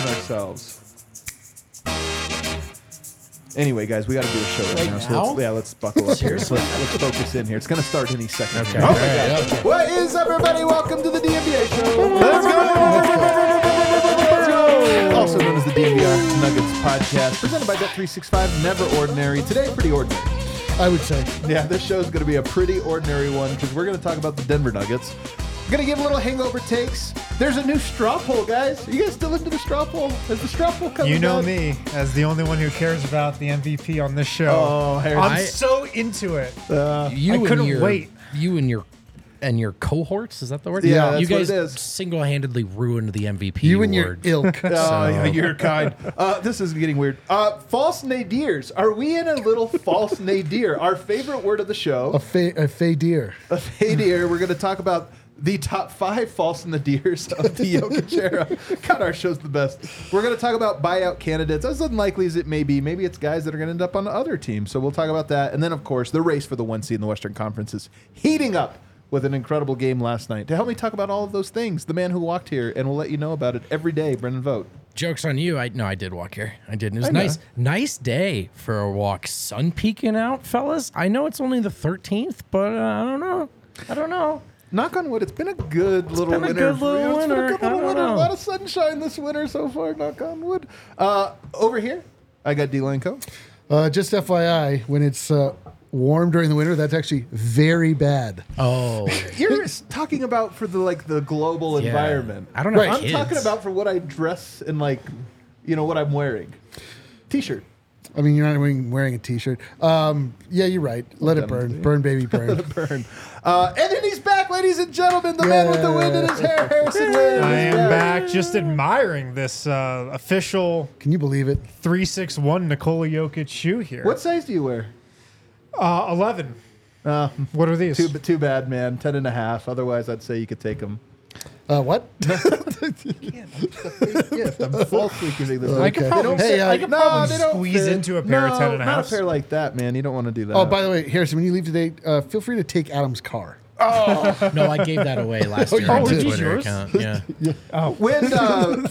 than ourselves. Anyway, guys, we got to do a show right, Right now. So now? let's, yeah, let's buckle up here. Let's, let's focus in here. It's going to start any second. Okay. Oh my All God. What is up, everybody? Welcome to the DNVR show. Let's go. Also known as the DNVR Nuggets podcast, presented by Bet365. Never ordinary. Today, pretty ordinary. I would say. Yeah, this show is going to be a pretty ordinary one because we're going to talk about the Denver Nuggets. We're going to give a little hangover takes. There's a new straw poll, guys. Are you guys still into the straw poll? Has the straw poll come? You know out? me as the only one who cares about the MVP on this show. Oh, Harrison. I'm I- so into it. You I couldn't your, wait. You and your and your cohorts is that the word? Yeah, you that's what guys it is. single-handedly ruined the MVP. You and your award. ilk. So- yeah, you're kind. Uh, this is getting weird. Uh, false nadirs. Are we in a little false nadir? Our favorite word of the show. A fey, a fey deer. A nadir. We're going to talk about the top five false in the deers of the Jokic era. God, our show's the best. We're going to talk about buyout candidates, as unlikely as it may be. Maybe it's guys that are going to end up on the other teams. So we'll talk about that. And then, of course, the race for the one seed in the Western Conference is heating up with an incredible game last night. To help me talk about all of those things, the man who walked here, and we'll let you know about it every day, Brendan Vogt. Jokes on you. I no, I did walk here. I did. It was I nice. Nice day for a walk. Sun peeking out, fellas. I know it's only the 13th, but uh, I don't know. I don't know. Knock on wood, it's been a good little been a winter. good little Yeah, it's been a good little I don't winter. A lot of sunshine this winter so far. Knock on wood. Uh, over here, I got D-Line Co. Uh, just FYI, when it's uh, warm during the winter, that's actually very bad. Oh, You're talking about for the like the global Yeah. environment. I don't know. Right. I'm kids. talking about for what I dress and like, you know, what I'm wearing. T-shirt. I mean, you're not wearing, wearing a t-shirt. Um, yeah, you're right. Let it burn. Burn, baby, burn. Burn. Uh, and then he's back, ladies and gentlemen. The man with the wind in his hair, Harrison Wind. I am back just admiring this uh, official Can you believe it? 361 Nikola Jokic shoe here. What size do you wear? Uh, 11. Uh, What are these? too, too bad, man. Ten and a half. Otherwise, I'd say you could take them. Uh, what? yes, I'm falsely accusing this. I could Okay. probably, Hey, uh, I could No, probably they don't squeeze fit. into a pair no, of 10 and a Not half. a pair like that, man. You don't want to do that. oh, by the way, Harrison, when you leave today, uh, feel free to take Adam's car. Oh no, I gave that away last year you on the did? Twitter Yours? account. Yeah. when uh,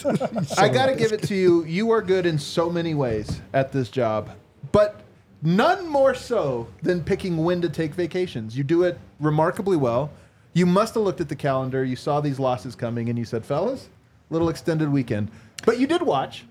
I got to give it to you, you are good in so many ways at this job, but none more so than picking when to take vacations. You do it remarkably well. You must have looked at the calendar. You saw these losses coming, and you said, "Fellas, little extended weekend." But you did watch,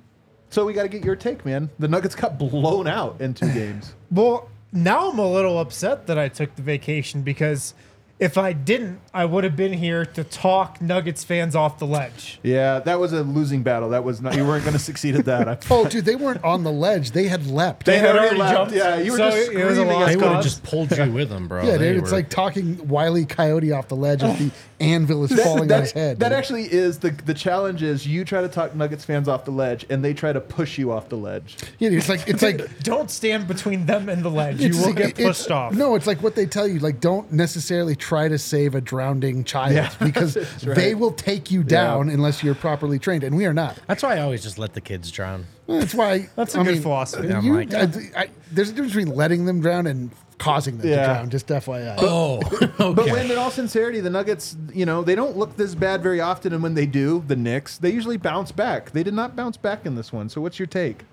so we got to get your take, man. The Nuggets got blown out in two games. Well, now I'm a little upset that I took the vacation because if I didn't, I would have been here to talk Nuggets fans off the ledge. Yeah, that was a losing battle. That was not. You weren't going to succeed at that. I, Oh, dude, they weren't on the ledge. They had leapt. They had already, already left. jumped. Yeah, you were So just it was a screaming. They would have just pulled you with them, bro. yeah, They dude, it's were- like talking Wiley Coyote off the ledge as the anvil is falling that, on his head. that dude. actually is the the challenge. Is you try to talk Nuggets fans off the ledge, and they try to push you off the ledge. yeah, it's like it's like Don't stand between them and the ledge. You It's- will get it's- pushed off. No, it's like what they tell you. Like, don't necessarily try to save a drowning child Yeah, because that's right. they will take you down unless you're properly trained, and we are not. That's why I always just let the kids drown. That's why. That's a I good mean, philosophy. I'm like- I, I, there's a difference between letting them drown and causing them Yeah. to drown. Just FYI. Oh, okay. But when, in all sincerity, the Nuggets, you know, they don't look this bad very often, and when they do, the Knicks, they usually bounce back. They did not bounce back in this one. So, what's your take?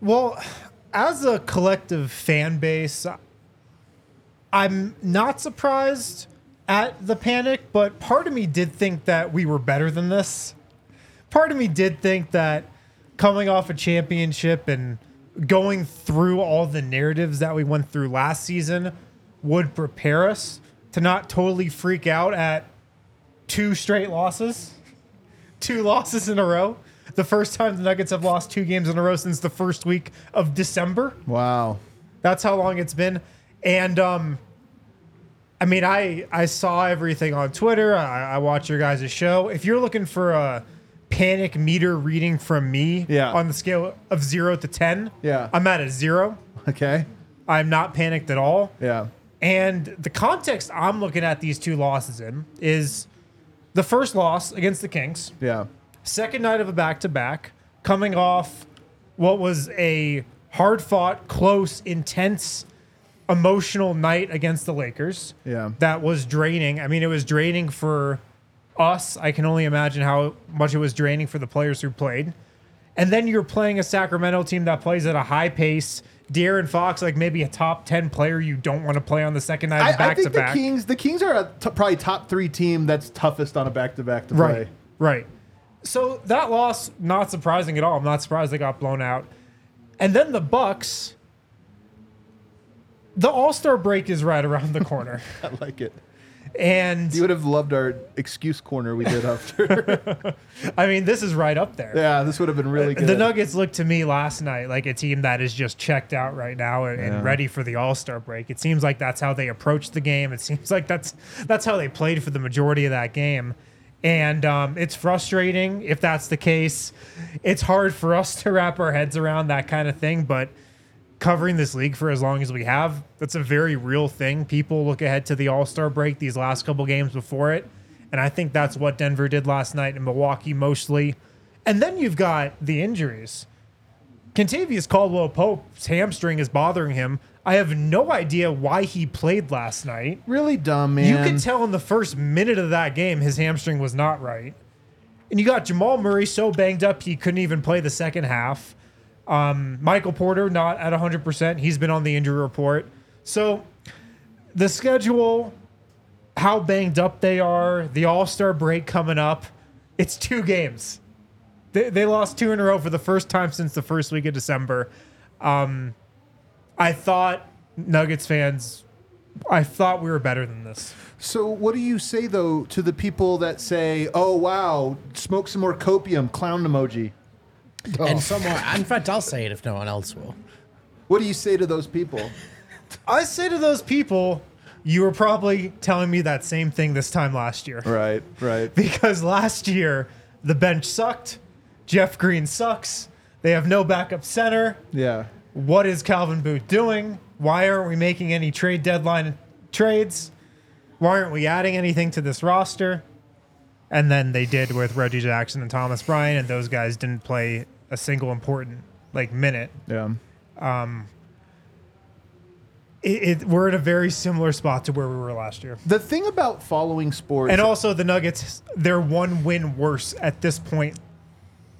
Well, as a collective fan base, I'm not surprised at the panic, but part of me did think that we were better than this. Part of me did think that coming off a championship and going through all the narratives that we went through last season would prepare us to not totally freak out at two straight losses two losses in a row. The first time the Nuggets have lost two games in a row since the first week of December. Wow. That's how long it's been. And um, I mean, I I saw everything on Twitter. I, I watch your guys' show. If you're looking for a panic meter reading from me Yeah. on the scale of zero to ten, Yeah. I'm at a zero. Okay. I'm not panicked at all. Yeah. And the context I'm looking at these two losses in is the first loss against the Kings Yeah. second night of a back to back, coming off what was a hard fought, close, intense, emotional night against the Lakers. Yeah. That was draining. I mean, it was draining for us. I can only imagine how much it was draining for the players who played. And then you're playing a Sacramento team that plays at a high pace. De'Aaron Fox, like maybe a top ten player you don't want to play on the second night I, of I back to think the back. Kings. The Kings are a t- probably top three team that's toughest on a back to back to play. Right. Right. So that loss, not surprising at all. I'm not surprised they got blown out. And then the Bucks. The All Star break is right around the corner, I like it. And You would have loved our excuse corner we did after. I mean, this is right up there. yeah, this would have been really good. The Nuggets looked to me last night like a team that is just checked out right now and, and ready for the All Star break. It seems like that's how they approached the game. It seems like that's that's how they played for the majority of that game. And um, it's frustrating if that's the case. It's hard for us to wrap our heads around that kind of thing, but covering this league for as long as we have, that's a very real thing. People look ahead to the All Star break these last couple games before it. And I think that's what Denver did last night in Milwaukee mostly. And then you've got the injuries. Kentavious Caldwell Pope's hamstring is bothering him. I have no idea why he played last night. really dumb, man. You could tell in the first minute of that game his hamstring was not right. And you got Jamal Murray so banged up he couldn't even play the second half. Um, Michael Porter not at 100%. He's been on the injury report. So the schedule, how banged up they are, the All Star break coming up, it's two games. They, they lost two in a row for the first time since the first week of December. Um, I thought Nuggets fans, I thought we were better than this. So, what do you say though to the people that say, "Oh wow, smoke some more copium," clown emoji? Oh. And someone, in fact, I'll say it if no one else will. What do you say to those people? I say to those people, you were probably telling me that same thing this time last year. Right, right. Because last year, the bench sucked. Jeff Green sucks. They have no backup center. Yeah. What is Calvin Booth doing? Why aren't we making any trade deadline trades? Why aren't we adding anything to this roster? And then they did with Reggie Jackson and Thomas Bryant, and those guys didn't play a single important like minute. Yeah. Um, it, it, we're in a very similar spot to where we were last year. The thing about following sports, And also, the Nuggets, they're one win worse at this point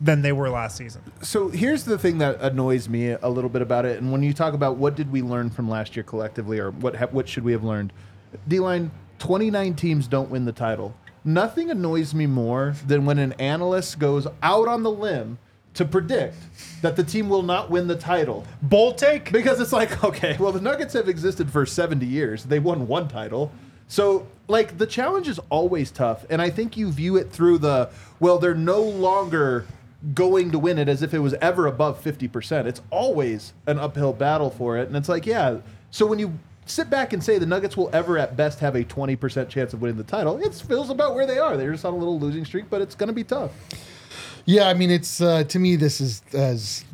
than they were last season. so here's the thing that annoys me a little bit about it. And when you talk about what did we learn from last year collectively, or what ha- what should we have learned, D line, 29 teams don't win the title. Nothing annoys me more than when an analyst goes out on the limb to predict that the team will not win the title. Bold take. Because it's like, okay, well, the Nuggets have existed for 70 years. They won one title. So, like, the challenge is always tough. And I think you view it through the, well, they're no longer going to win it as if it was ever above 50%. It's always an uphill battle for it. And it's like, yeah. So when you sit back and say the Nuggets will ever at best have a 20% chance of winning the title, it feels about where they are. They're just on a little losing streak, but it's going to be tough. Yeah, I mean, it's uh, to me this is as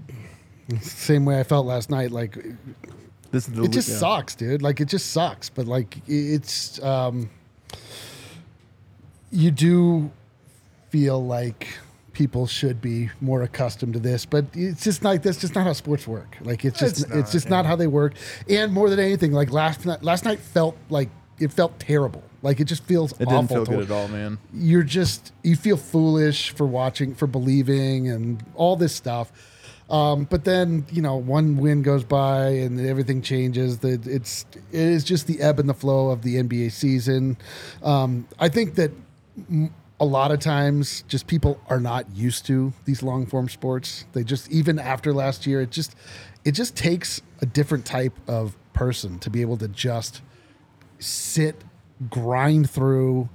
same way I felt last night. Like This is the it just yeah. sucks, dude. Like it just sucks. But like it's um, you do feel like people should be more accustomed to this, but it's just like that's just not how sports work. Like it's just It's it's, not, just yeah. not how they work. And more than anything, like last night, last night felt like it felt terrible. Like it just feels It didn't awful feel to- good at all, man. you're just you feel foolish for watching for believing and all this stuff. Um, but then you know one win goes by and everything changes. That it's it is just the ebb and the flow of the nba season. Um, i think that a lot of times just people are not used to these long form sports. They just even after last year it just it just takes a different type of person to be able to just sit grind through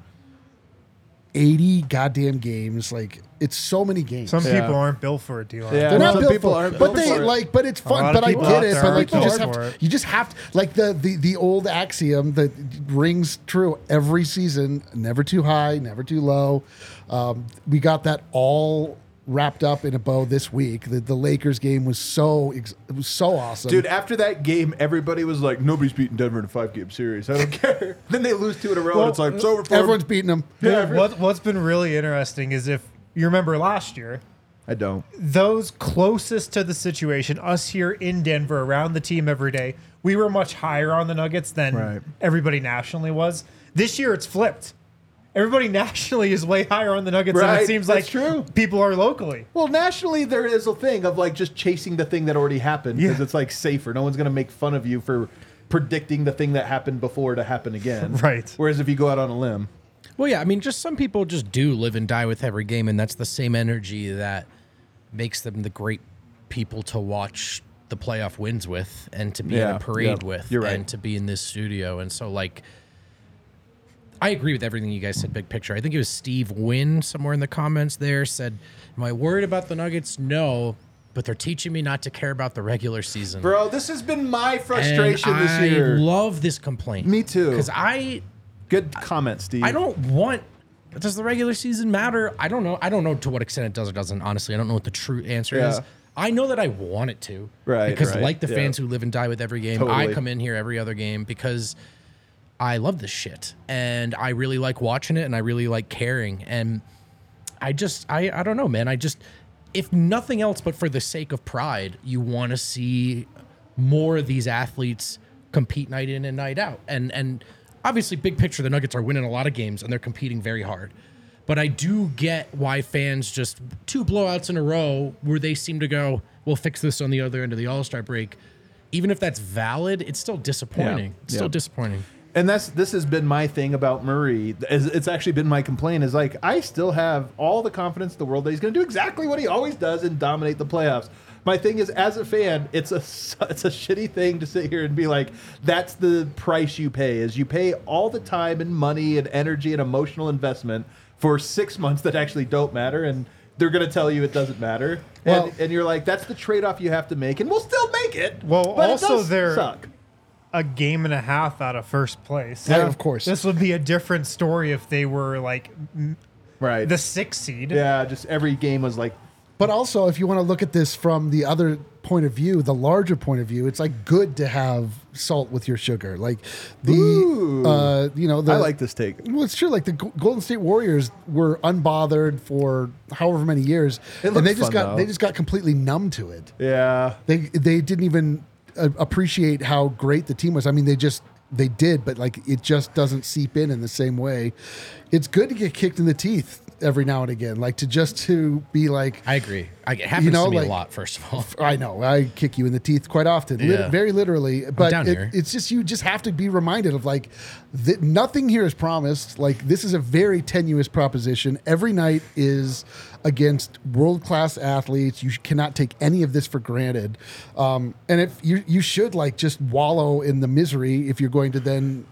80 goddamn games. Like it's so many games. Some Yeah. people aren't built for it, Dylan. Yeah. they're not Some built people for aren't it, but built they for it. like, but it's fun. lot But I people get it. there But aren't like, you just built have, for to, it. you just have to, like the the the old axiom that rings true every season: never too high, never too low. Um, we got that all wrapped up in a bow this week. The the Lakers game was so ex- it was so awesome, Dude, after that game, everybody was like, nobody's beating Denver in a five game series. I don't care. then they lose two in a row, Well, and it's like, it's over for 'em. Everyone's beating them. Yeah, every- What, what's been really interesting is if you remember last year, I don't. those closest to the situation, us here in Denver, around the team every day, we were much higher on the Nuggets than Right. everybody nationally was. This year, it's flipped. Everybody nationally is way higher on the Nuggets than Right, it seems that's like true. people are locally. Well, nationally, there is a thing of like just chasing the thing that already happened because Yeah. it's like safer. No one's going to make fun of you for predicting the thing that happened before to happen again. Right. Whereas if you go out on a limb, Well, yeah, I mean, just some people just do live and die with every game, and that's the same energy that makes them the great people to watch the playoff wins with, and to be in a parade yeah, with, you're right. and to be in this studio. And so, like, I agree with everything you guys said. Big picture. I think it was Steve Wynn somewhere in the comments there said, "Am I worried about the Nuggets? No." But they're teaching me not to care about the regular season. bro, this has been my frustration and this I year. love this complaint. Me too. Because I Good comment, Steve. I don't want. Does the regular season matter? I don't know. I don't know to what extent it does or doesn't. Honestly, I don't know what the true answer is. I know that I want it to, Right, Because right, like the yeah. fans who live and die with every game, Totally. I come in here every other game because I love this shit and I really like watching it and I really like caring and I just I I don't know, man. I just if nothing else but for the sake of pride, you want to see more of these athletes compete night in and night out. And and obviously big picture the Nuggets are winning a lot of games and they're competing very hard. But I do get why fans just two blowouts in a row where they seem to go, we'll fix this on the other end of the All-Star break. Even if that's valid, it's still disappointing. It's Yeah. still disappointing. And that's this has been my thing about Murray. It's actually been my complaint is like I still have all the confidence in the world that he's going to do exactly what he always does and dominate the playoffs. My thing is, as a fan, it's a it's a shitty thing to sit here and be like, that's the price you pay. Is you pay all the time and money and energy and emotional investment for six months that actually don't matter, and they're going to tell you it doesn't matter. Well- and, and you're like, that's the trade off you have to make, and we'll still make it. Well, it also does they're- suck. A game and a half out of first place. Yeah, of course. This would be a different story if they were like Right. the sixth seed. Yeah, just every game was like But also, if you want to look at this from the other point of view, the larger point of view, it's like good to have salt with your sugar. Like the, Ooh. uh, you know, the, I like this take. Well, it's true. Like the Golden State Warriors were unbothered for however many years, It and they just fun, got though. they just got completely numb to it. Yeah. They they didn't even appreciate how great the team was. I mean, they just they did, but like it just doesn't seep in in the same way. It's good to get kicked in the teeth every now and again, like to just to be like, I agree. I, it happens know, to me like- a lot, first of all. I know I kick you in the teeth quite often, lit- Yeah. very literally. But it- it's just you just have to be reminded of like that nothing here is promised. Like this is a very tenuous proposition. Every night is against world class athletes. You cannot take any of this for granted. Um, and if you you should like just wallow in the misery if you're going to then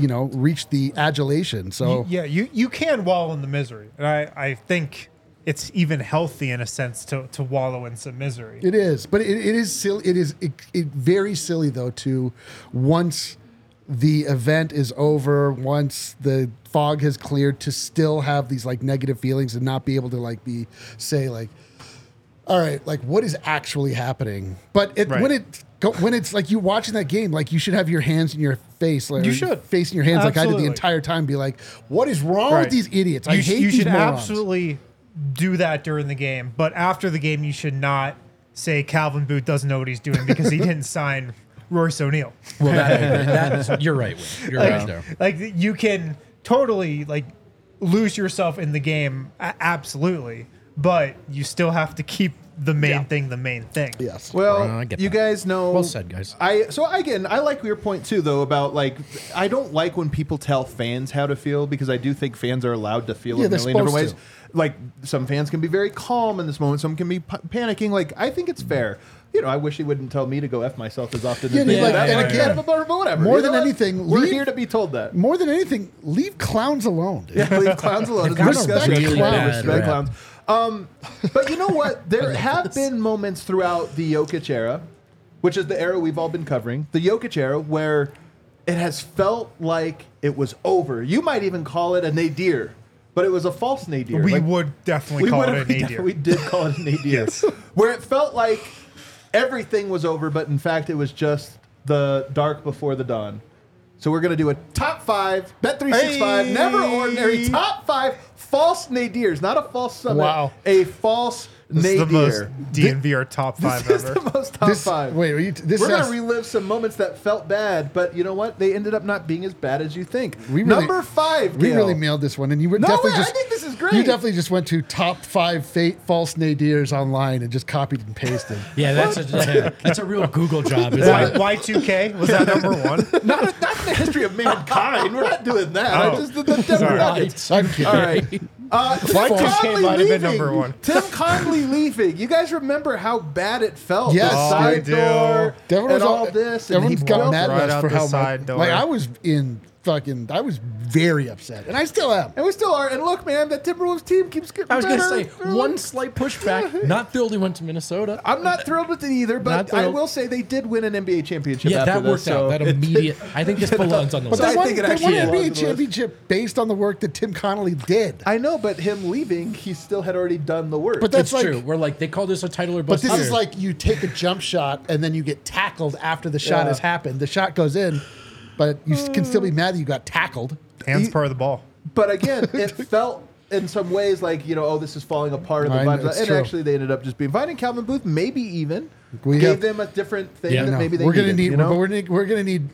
you know reach the adulation. So yeah, you you can wallow in the misery, and I I think it's even healthy in a sense to to wallow in some misery. It is, but it, it is silly. It is it, it very silly though to once the event is over, once the fog has cleared, to still have these like negative feelings and not be able to like be say like, all right, like what is actually happening? But it, Right. when it go, when it's like you watching that game, like you should have your hands in your face, like You should. face in your hands, like I did the entire time. Be like, what is wrong Right. with these idiots? I you, sh- hate you these should morons. absolutely do that during the game, but after the game, you should not say Calvin Booth doesn't know what he's doing because he didn't sign Royce O'Neal. Well, that, that's, you're right. Will. You're right there. Like you can totally like lose yourself in the game, a- absolutely, but you still have to keep the main thing the main thing. Yes. Well, Uh, I get you that. guys know. Well said, guys. I so again, I like your point too, though, about like I don't like when people tell fans how to feel because I do think fans are allowed to feel Yeah, a they're million different ways. supposed Like some fans can be very calm in this moment, some can be p- panicking. Like I think it's fair. You know, I wish he wouldn't tell me to go f myself as often Yeah, as they like- do that, and but again, but whatever. more You than what? anything, we're leave- here to be told that. More than anything, leave clowns alone. Dude. Yeah, leave clowns alone. They've got Respect really clowns. bad Respect rap. clowns. Um, but you know what? There have been moments throughout the Jokic era, which is the era we've all been covering, the Jokic era, where it has felt like it was over. You might even call it a nadir, but it was a false nadir. We Like, would definitely call would- it a we nadir. We did call it a nadir. yes. Where it felt like everything was over, but in fact it was just the dark before the dawn. So we're gonna do a top five, bet three six five, never ordinary top five false nadirs, not a false summit, Wow. a false This is the most nadir. DNVR top five This is ever. the most top This, five. wait, are you, this We're has, gonna relive some moments that felt bad, but you know what? They ended up not being as bad as you think. We really- Number five. we Gail. really mailed this one, and you were No definitely way, I just. think this is great. You definitely just went to top five fate, false nadirs online and just copied and pasted. Yeah, that's a that's a real Google job. Isn't it? Y two K was that number one? not, not in the history of mankind. We're not doing that. I Oh. just the, the Denver Sorry. Nuggets. I'm kidding. All right. Uh, Tim Y2K Connolly might have been number one. Tim Connolly leaving. You guys remember how bad it felt? Yes. the Oh, side I do. door Everyone and was all this. And Everyone's he got broke- mad right at us out for how side much. door. Like I was in fucking. I was very upset, and I still am. And we still are. And look, man, that Timberwolves team keeps getting I was gonna say one slight pushback. Not thrilled he went to Minnesota. I'm not thrilled with it either, but I will say they did win an NBA championship. Yeah, after that this, worked so out. That immediate. I think this belongs on the But So I they won, think it they actually won an NBA on the list. championship based on the work that Tim Connolly did. I know, but him leaving, he still had already done the work. But that's That's like, true. We're like they call this a title or but bust. this is like you take a jump shot and then you get tackled after the shot Yeah. has happened. The shot goes in, but you can still be hmm. mad that you got tackled. Hands You- part of the ball. But again, it felt in some ways like you know, oh, this is falling apart. And, the I vibes, it's and true. actually, they ended up just being fine. And Calvin Booth, maybe even We gave have- them a different thing Yeah. that No, maybe they we're gonna needed, need, You know? but we're gonna, we're gonna need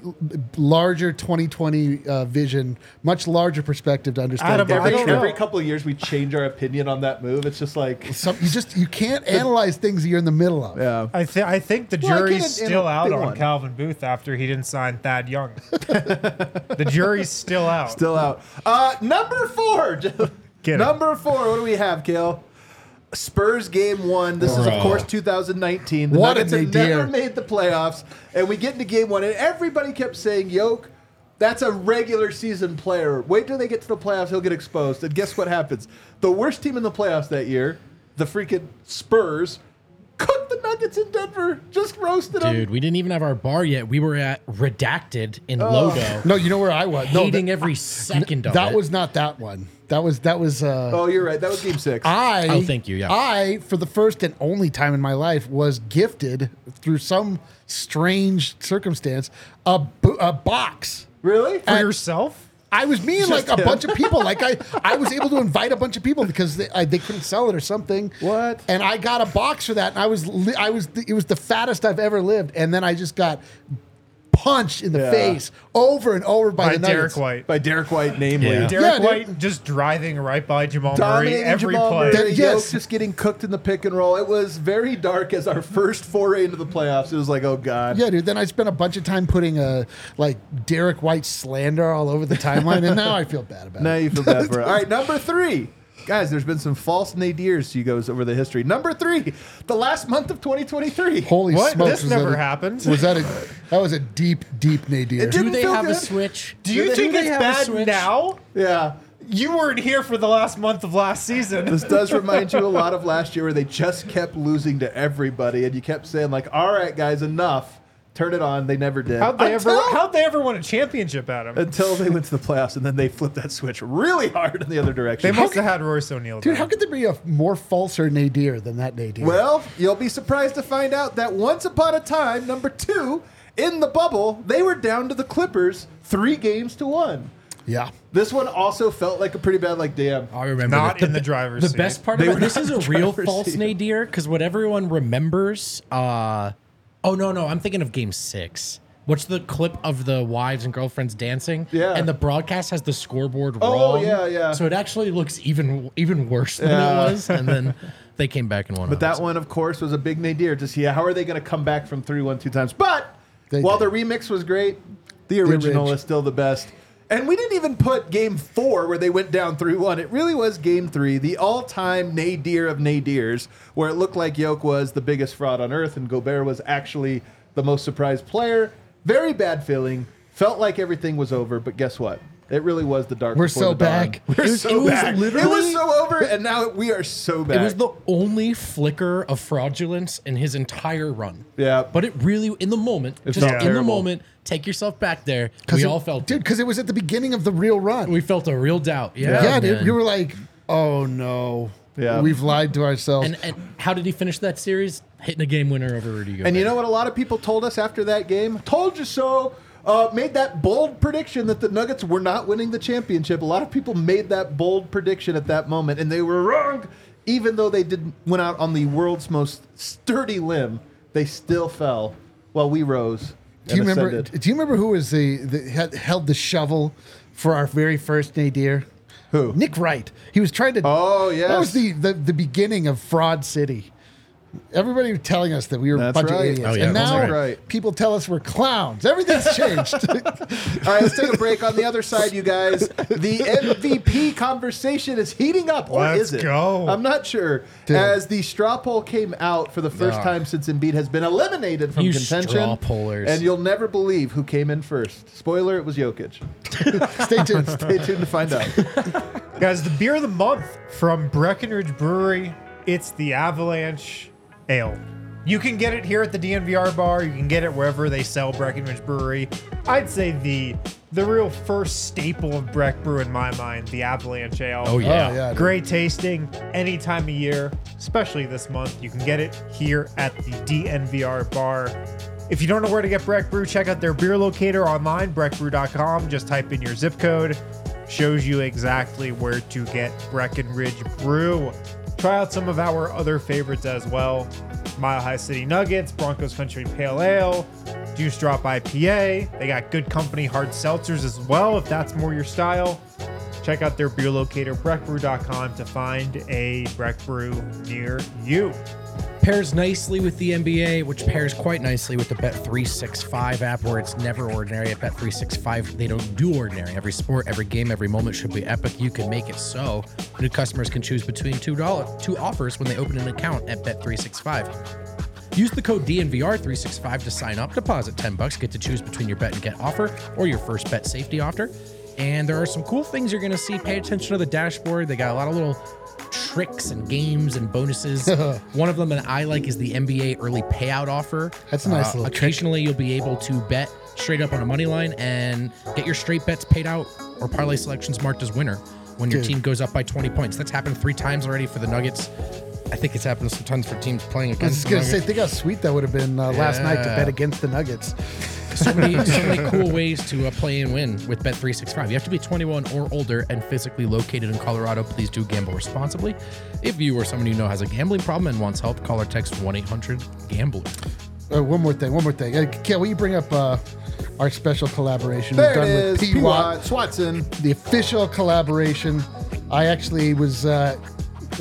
larger 2020 uh, vision, much larger perspective to understand. Adam, I every, don't know. every couple of years, we change our opinion on that move. It's just like, Some, you just you can't analyze things you're in the middle of. yeah. I think I think the Well, I jury's can't- still and out they on won. Calvin Booth after he didn't sign Thad Young. the jury's still out. Still out. Uh, number four. Get it. number four. What do we have, Kale? Spurs game one. This is, of Bruh. course, 2019. The What a Nuggets have nadir. never made the playoffs, and we get into game one, and everybody kept saying, "Yoke, that's a regular season player. Wait till they get to the playoffs, he'll get exposed." And guess what happens? The worst team in the playoffs that year, the freaking Spurs, cooked the Nuggets in Denver. Just roasted them. dude, we didn't even have our bar yet. We were at redacted in logo, No, you know where I was. No, hating that, every second of it. that it. was not that one. That was that was. Uh, Oh, you're right. That was game six. I Oh, thank you, yeah. I for the first and only time in my life was gifted through some strange circumstance a bo- a box. really? For yourself? I was me and like a him. bunch of people. Like I, I was able to invite a bunch of people because they, I, they couldn't sell it or something. What? And I got a box for that, and I was, li- I was, it was the fattest I've ever lived. And then I just got punched in the Yeah. face over and over by, By the Derek Nuggets. White. By Derek White, namely. Yeah. Derek Yeah, dude. White just driving right by Jamal Murray dominating every Jamal play. Murray. That- Yoke yes. just getting cooked in the pick and roll. It was very dark as our first foray into the playoffs. It was like, oh god. Yeah, dude. Then I spent a bunch of time putting a like Derek White slander all over the timeline, and now I feel bad about it. Now it. you feel bad for it. All right, number three. Guys, there's been some false nadirs you goes over the history. Number three, the last month of 2023. Holy What? smokes! This was never a- happened. Was that a that was a deep, deep nadir? It Do didn't they feel have a good. switch? Do you Do think they it's have bad now? Yeah. You weren't here for the last month of last season. This does remind you a lot of last year where they just kept losing to everybody and you kept saying like, "All right, guys, enough. Turn it on." They never did. How'd they ever? How'd they ever win a championship at him? until they went to the playoffs and then they flipped that switch really hard in the other direction. They must have had Royce O'Neal. Dude, there. how could there be a more falser nadir than that nadir? Well, you'll be surprised to find out that once upon a time, number two, in the bubble, they were down to the Clippers three games to one. yeah. This one also felt like a pretty bad, like, damn. I remember Not that. in the driver's The seat. best part They about this not is in a the real driver's false seat. nadir because what everyone remembers. Uh, oh no, no, I'm thinking of Game Six. What's the clip of the wives and girlfriends dancing? Yeah. and the broadcast has the scoreboard Oh, wrong. yeah, yeah. So it actually looks even even worse than Yeah. it was, and then they came back and won. But that one, of course, was a big nadir to see how are they going to come back from 3 1 two times. But They while did. the remix was great, the original orig. is still the best. And we didn't even put game four where they went down 3 1. It really was game three, the all time nadir of nadirs, where it looked like Yoke was the biggest fraud on earth and Gobert was actually the most surprised player. Very bad feeling. Felt like everything was over, but guess what? It really was the dark. We're before so the dawn. back. We're It was- so it was back. it was so over, and now we are so back. It was the only flicker of fraudulence in his entire run. Yeah. But it really, in the moment, It just felt in the terrible. moment, take yourself back there. We it- all felt dude, because it was at the beginning of the real run. We felt a real doubt. Yeah, yeah, dude, man. you were like, oh no, Yeah. we've lied to ourselves. And, and how did he finish that series? Hitting a game winner over Rudy Gobert. And you know what a lot of people told us after that game? Told you so. Uh, made that bold prediction that the Nuggets were not winning the championship. A lot of people made that bold prediction at that moment, and they were wrong. even though they didn't went out on the world's most sturdy limb, they still fell while we rose. Do you remember? ascended. Do you remember who was the, the had, held the shovel for our very first nadir? Who? Nick Wright. He was trying to. Oh, yes. That was the, the the beginning of Fraud City. Everybody was telling us that we were That's a bunch right. of idiots, Oh, yeah, and that's now right. Right. people tell us we're clowns. Everything's changed. All right, let's take a break. On the other side, you guys, the MVP conversation is heating up, or Let's is it? go. I'm not sure. Dude. As the straw poll came out for the first Ah. time since Embiid has been eliminated from You contention, straw pollers. and you'll never believe who came in first. Spoiler: it was Jokic. Stay tuned. Stay tuned to find out. Guys, the beer of the month from Breckenridge Brewery, it's the Avalanche Ale. You can get it here at the DNVR bar. You can get it wherever they sell Breckenridge Brewery. I'd say the the real first staple of Breck Brew in my mind, the Avalanche Ale. Oh yeah. Oh yeah. Great tasting any time of year, especially this month. You can get it here at the DNVR bar. If you don't know where to get Breck Brew, check out their beer locator online, breckbrew.com. Just type in your zip code. Shows you exactly where to get Breckenridge Brew. Try out some of our other favorites as well. Mile High City Nuggets, Broncos Country Pale Ale, Juice Drop IPA. They got good company hard seltzers as well, if that's more your style. Check out their beer locator, breckbrew.com, to find a Breck Brew near you. Pairs nicely with the NBA, which pairs quite nicely with the Bet365 app, where it's never ordinary. At Bet365, they don't do ordinary. Every sport, every game, every moment should be epic. You can make it so. New customers can choose between two two offers when they open an account at Bet365. Use the code DNVR365 to sign up. Deposit 10 bucks. Get to choose between your bet and get offer or your first bet safety offer. And there are some cool things you're going to see. Pay attention to the dashboard. They got a lot of little tricks and games and bonuses. One of them that I like is the NBA early payout offer. That's a nice Uh, little trick. Occasionally, you'll be able to bet straight up on a money line and get your straight bets paid out or parlay selections marked as winner when your Dude. team goes up by 20 points. That's happened three times already for the Nuggets. I think it's happened sometimes for teams playing against. I was just gonna say, think how sweet that would have been uh, last night to Yeah. bet against the Nuggets. so many, so many cool ways to uh, play and win with Bet365. You have to be 21 or older and physically located in Colorado. Please do gamble responsibly. If you or someone you know has a gambling problem and wants help, call or text 1 800 GAMBLER. Uh, one more thing. One more thing. Uh, Kel, will you bring up uh, our special collaboration There we've done is. with P. P. Watt, Watt? Swatson. the official collaboration. I actually was uh,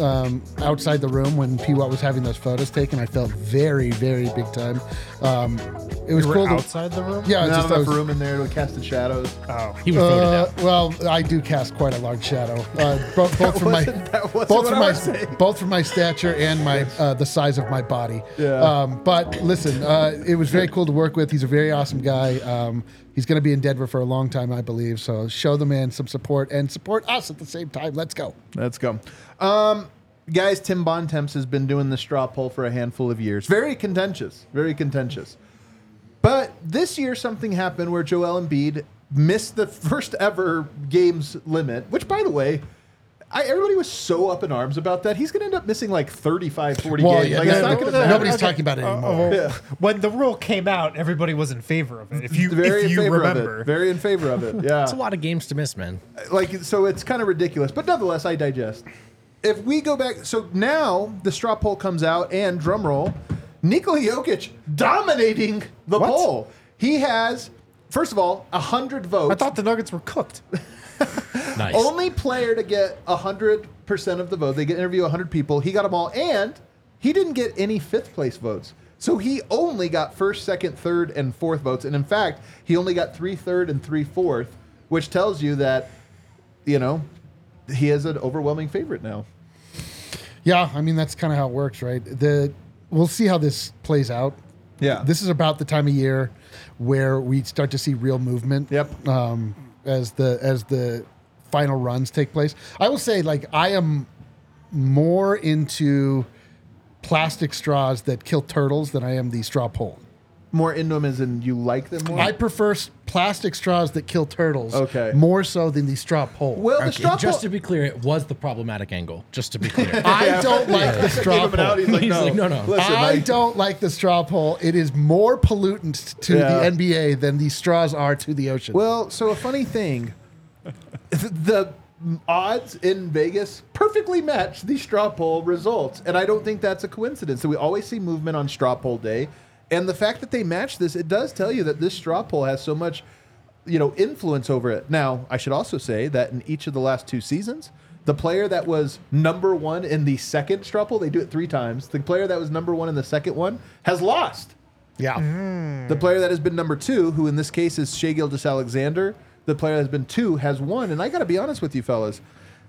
um, outside the room when P. Watt was having those photos taken. I felt very, very big time. Um, it was You were cool. to- outside the room? yeah, it's Not just I enough was- room in there to cast the shadows. Oh. He was voted Uh, out. well, I do cast quite a large shadow, uh, both, both from my wasn't- that wasn't both what from my saying. both from my stature and my uh, the size of my body. Yeah. Um, but listen, uh, it was very cool to work with. He's a very awesome guy. Um, he's going to be in Denver for a long time, I believe. So show the man some support and support us at the same time. Let's go. Let's go. Um, guys, Tim Bontemps has been doing the straw poll for a handful of years. Very contentious. Very contentious. But this year, something happened where Joel Embiid missed the first ever games limit, which, by the way, I, everybody was so up in arms about that. He's going to end up missing like 35, 40 Well, games. yeah, like, no, it's no, gonna no, matter. nobody's talking about it Uh, anymore. oh, Yeah. When the rule came out, everybody was in favor of it. If you Very if in you favor remember, of it. Very in favor of it. Yeah. It's a lot of games to miss, man. like so it's kind of ridiculous but nonetheless i digest if we go back so now the straw poll comes out and drum roll Nikola Jokic dominating the What? poll he has first of all 100 votes I thought the Nuggets were cooked. Nice. only player to get 100% of the vote they get interview 100 people he got them all and he didn't get any fifth place votes so he only got first second third and fourth votes and in fact he only got three third and three fourth which tells you that you know he is an overwhelming favorite now Yeah, I mean that's kind of how it works, right? The we'll see how this plays out. Yeah. This is about the time of year where we start to see real movement. Yep. Um, as the as the final runs take place, I will say like I am more into plastic straws that kill turtles than I am the straw pole. More into them as in you like them more I prefer s- plastic straws that kill turtles. Okay. More so than the straw pole. well the Okay, straw just poll- to be clear, it was the problematic angle. Just to be clear. I don't like the Gave straw him an out, pole. he's like, He's no, like, no, no. Listen, I I, don't like the straw poll. It is more pollutant to Yeah. the NBA than the straws are to the ocean. Well, so a funny thing, the odds in Vegas perfectly match the straw poll results, and I don't think that's a coincidence. So we always see movement on straw poll day, and the fact that they match this, it does tell you that this straw poll has so much, you know, influence over it. Now, I should also say that in each of the last two seasons. The player that was number one in the second straw poll, they do it three times. The player that was number one in the second one has lost. Yeah. Mm. The player that has been number two, who in this case is Shai Gilgeous Alexander, the player that has been two has won. And I got to be honest with you, fellas,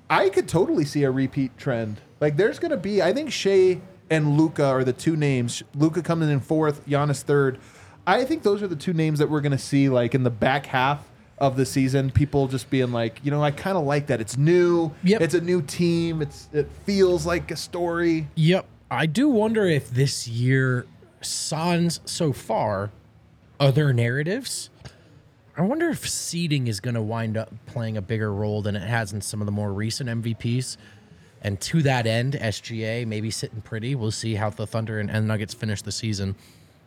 I could totally see a repeat trend. Like there's going to be, I think Shai and Luka are the two names. Luka coming in fourth, Giannis third. I think those are the two names that we're going to see like in the back half of the season. People just being like, you know, I kind of like that. It's new. Yep. It's a new team. It's it feels like a story. Yep. I do wonder if this year, sans so far, other narratives. I wonder if seeding is going to wind up playing a bigger role than it has in some of the more recent MVPs. And to that end, SGA maybe sitting pretty. We'll see how the Thunder and, and Nuggets finish the season.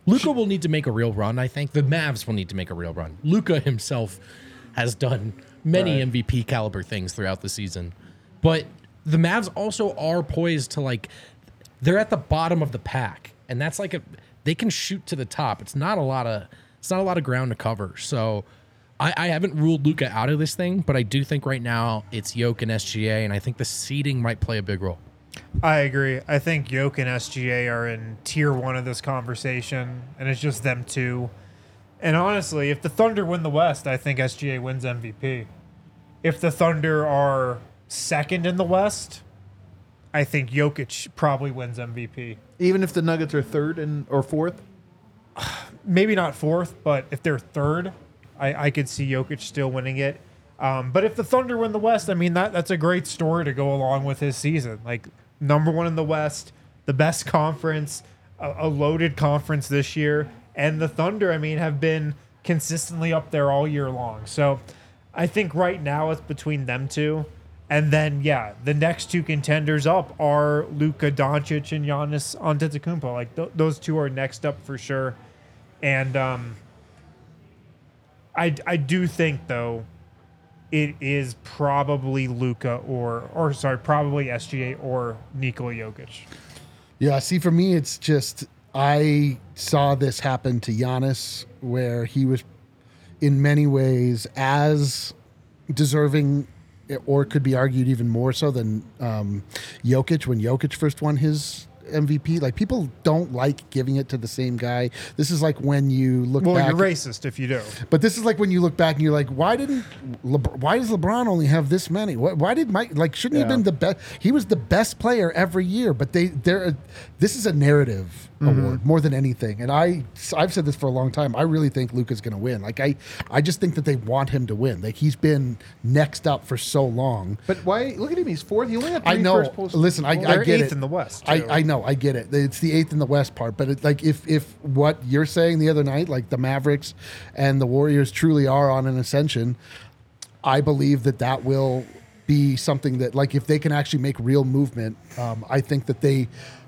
Luka will need to make a real run. I think the Mavs will need to make a real run. Luka himself has done many Right. MVP caliber things throughout the season, but the Mavs also are poised to like they're at the bottom of the pack, and that's like a they can shoot to the top. It's not a lot of it's not a lot of ground to cover. So I, I haven't ruled Luka out of this thing, but I do think right now it's Yoke and SGA, and I think the seeding might play a big role. I agree. I think Yoke and SGA are in tier one of this conversation, and it's just them two. And honestly, if the Thunder win the West, I think SGA wins MVP. If the Thunder are second in the West, I think Jokic probably wins MVP. Even if the Nuggets are third and or fourth. Maybe not fourth, but if they're third, I, I could see Jokic still winning it. Um, but if the Thunder win the West, I mean that that's a great story to go along with his season. Like number one in the West, the best conference, a, a loaded conference this year, and the Thunder, I mean, have been consistently up there all year long. So I think right now it's between them two. And then, yeah, the next two contenders up are Luka Doncic and Giannis Antetokounmpo. Like th- those two are next up for sure. And um, I I do think though, it is probably Luka or or sorry, probably SGA or Nikola Jokic. Yeah, see, for me, it's just I saw this happen to Giannis, where he was, in many ways, as deserving, or could be argued even more so than um, Jokic when Jokic first won his MVP. Like people don't like giving it to the same guy. This is like when you look Well, back. you're racist if you do. But this is like when you look back and you're like, why didn't LeBron, why does LeBron only have this many? Why, why did Mike like shouldn't he have been the best? He was the best player every year. But they they're this is a narrative mm-hmm. award more than anything. And I I've said this for a long time. I really think Luka's going to win. Like I I just think that they want him to win. Like he's been next up for so long. But why? Look at him. He's fourth. He only had three I know. first post- Listen, I, They're I get eighth it. in the West, I. I know. I get it. It's the eighth in the West part. But it, like, if if what you're saying the other night, like the Mavericks and the Warriors truly are on an ascension, I believe that that will be something that, like, if they can actually make real movement, um, I think that they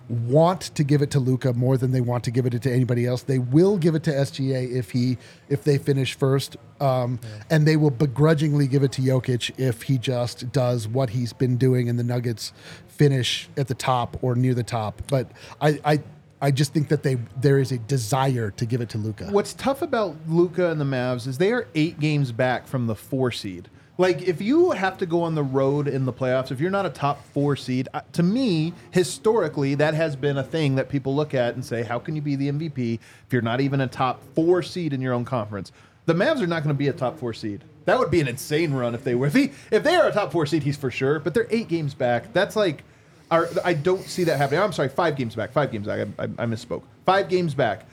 want to give it to Luka more than they want to give it to anybody else. They will give it to SGA if he if they finish first, um, and they will begrudgingly give it to Jokic if he just does what he's been doing and the Nuggets finish at the top or near the top. But I. I I just think that they there is a desire to give it to Luka. What's tough about Luka and the Mavs is they are eight games back from the four seed. Like if you have to go on the road in the playoffs, if you're not a top four seed, to me historically that has been a thing that people look at and say, how can you be the MVP if you're not even a top four seed in your own conference? The Mavs are not going to be a top four seed. That would be an insane run if they were. If, he, if they are a top four seed, he's for sure. But they're eight games back. That's like Are, I don't see that happening. I'm sorry, five games back. Five games back. I, I, I misspoke. Five games back.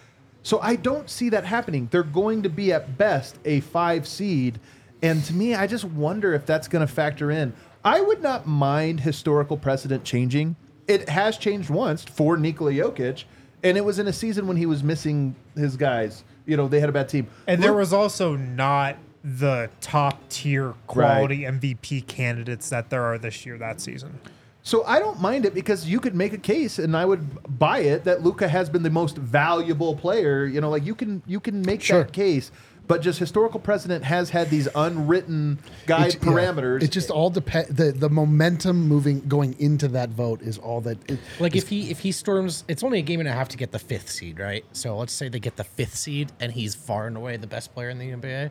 So I don't see that happening. They're going to be at best a five seed, and to me, I just wonder if that's going to factor in. I would not mind historical precedent changing. It has changed once for Nikola Jokic, and it was in a season when he was missing his guys. You know, they had a bad team. And there was also not the top tier quality MVP candidates that there are this year that season. So I don't mind it because you could make a case, and I would buy it that Luka has been the most valuable player. You know, like you can you can make Sure. that case. But just historical precedent has had these unwritten guide It- yeah. parameters. It just all depends. The the momentum moving going into that vote is all that. It, Like if he if he storms, it's only a game and a half to get the fifth seed, right? So let's say they get the fifth seed and he's far and away the best player in the NBA.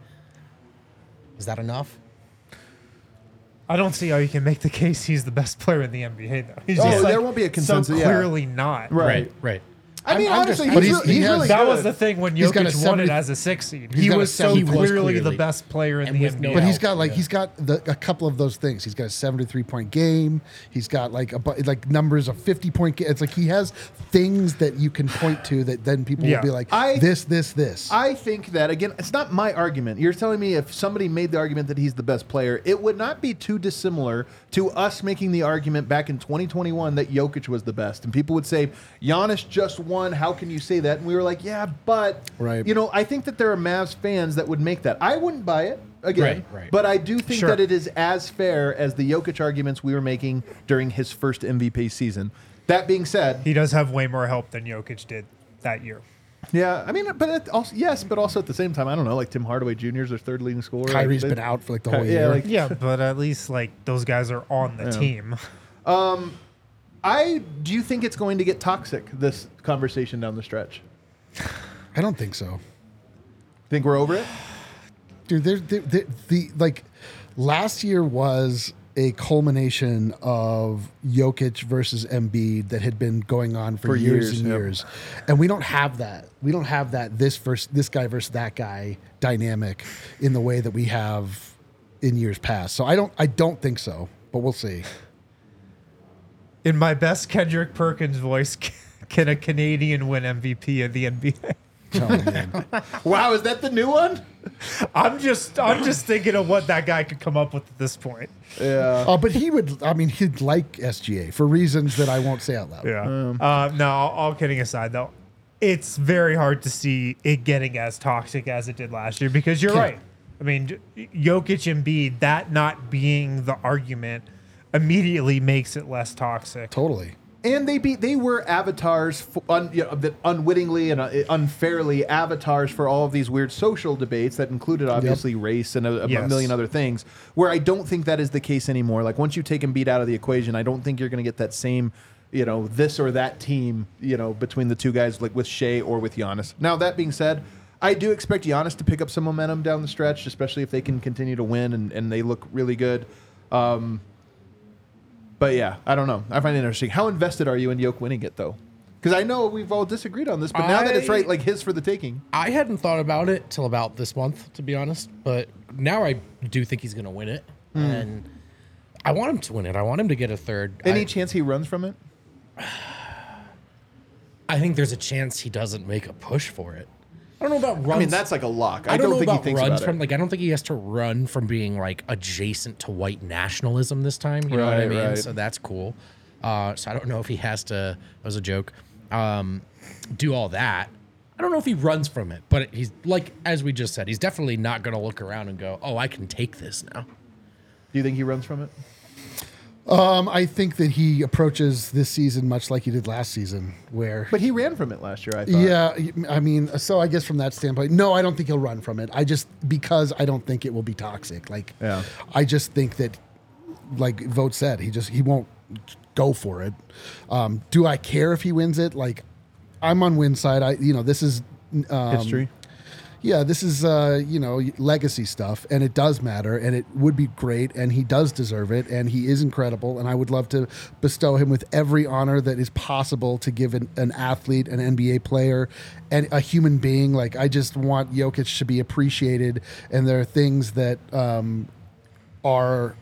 Is that enough? I don't see how you can make the case he's the best player in the NBA though. He's Oh, just, there won't be a consensus, So yeah. clearly not. Right. right. I mean, I'm- I'm honestly, just- he's, but he's- re- he he's has- really That good. was the thing when He's got a Jokic won 70 it as a six seed. He got a was so 70 plus clearly the clearly. best player in And the with NBA. no But he's help, got like yeah. he's got the, a couple of those things. He's got a seventy-three point game. He's got like a bu- like numbers of fifty point. Ga- it's like he has things that you can point to that then people Yeah. will be like I- this, this, this. I think that again, it's not my argument. You're telling me if somebody made the argument that he's the best player, it would not be too dissimilar to us making the argument back in 2021 that Jokic was the best, and people would say Giannis just won. How can you say that? And we were like, yeah, but Right. You know, I think that there are Mavs fans that would make that. I wouldn't buy it again, Right, right. but I do think Sure. that it is as fair as the Jokic arguments we were making during his first MVP season. That being said, He does have way more help than Jokic did that year. yeah, I mean, but it also yes, but also at the same time, I don't know, like Tim Hardaway Jr. is their third leading scorer. Kyrie's Like, they- been out for like the Ky- whole yeah, year. like- Yeah, but at least like those guys are on the team. Um, I do you think it's going to get toxic this conversation down the stretch? I don't think so, Think we're over it? dude. There's the, the, the like last year was a culmination of Jokic versus Embiid that had been going on for, For years, years, and yep. years, and we don't have that. We don't have that this versus this guy versus that guy dynamic in the way that we have in years past. So I don't I don't think so, but we'll see. In my best Kendrick Perkins voice, can a Canadian win MVP of the NBA? Oh, man. Wow, is that the new one? I'm just I'm just thinking of what that guy could come up with at this point. Yeah. Oh, but he would. I mean, he'd like SGA for reasons that I won't say out loud. Yeah. uh, no, all, all kidding aside, though, it's very hard to see it getting as toxic as it did last year because you're Can't. right. I mean, J- Jokic and Embiid, that not being the argument immediately makes it less toxic. Totally. And they be they were avatars for, un, you know, that unwittingly and uh, unfairly avatars for all of these weird social debates that included obviously race and a, a Yes. million other things. Where I don't think that is the case anymore. Like once you take Embiid out of the equation, I don't think you're going to get that same you know this or that team you know between the two guys like with Shai or with Giannis. Now that being said. I do expect Giannis to pick up some momentum down the stretch, especially if they can continue to win and, and they look really good. Um, but yeah, I don't know. I find it interesting. How invested are you in Yoke winning it though? Because I know we've all disagreed on this, but now that it's right, like his for the taking. I hadn't thought about it till about this month, to be honest. But now I do think he's going to win it, hmm. and I want him to win it. I want him to get a third. Any I, chance he runs from it? I think there's a chance he doesn't make a push for it. I don't know about runs. I mean, that's like a lock. I, I don't, know think about he thinks runs about from it. like I don't think he has to run from being like adjacent to white nationalism this time. You know what I mean? right. So that's cool. Uh, so I don't know if he has to. That was a joke. Um, do all that. I don't know if he runs from it, but he's like as we just said, he's definitely not going to look around and go, "Oh, I can take this now." Do you think he runs from it? Um, I think that he approaches this season much like he did last season, where But he ran from it last year. I thought. yeah, I mean, so I guess from that standpoint, no, I don't think he'll run from it. I just because I don't think it will be toxic. Like, Yeah. I just think that, like Vogt said, he just he won't go for it. Um, do I care if he wins it? Like, I'm on win side. I you know this is um, history. Yeah, this is uh, you know legacy stuff, and it does matter, and it would be great, and he does deserve it, and he is incredible, and I would love to bestow him with every honor that is possible to give an, an athlete, an NBA player, and a human being. Like I just want Jokic to be appreciated, and there are things that um, are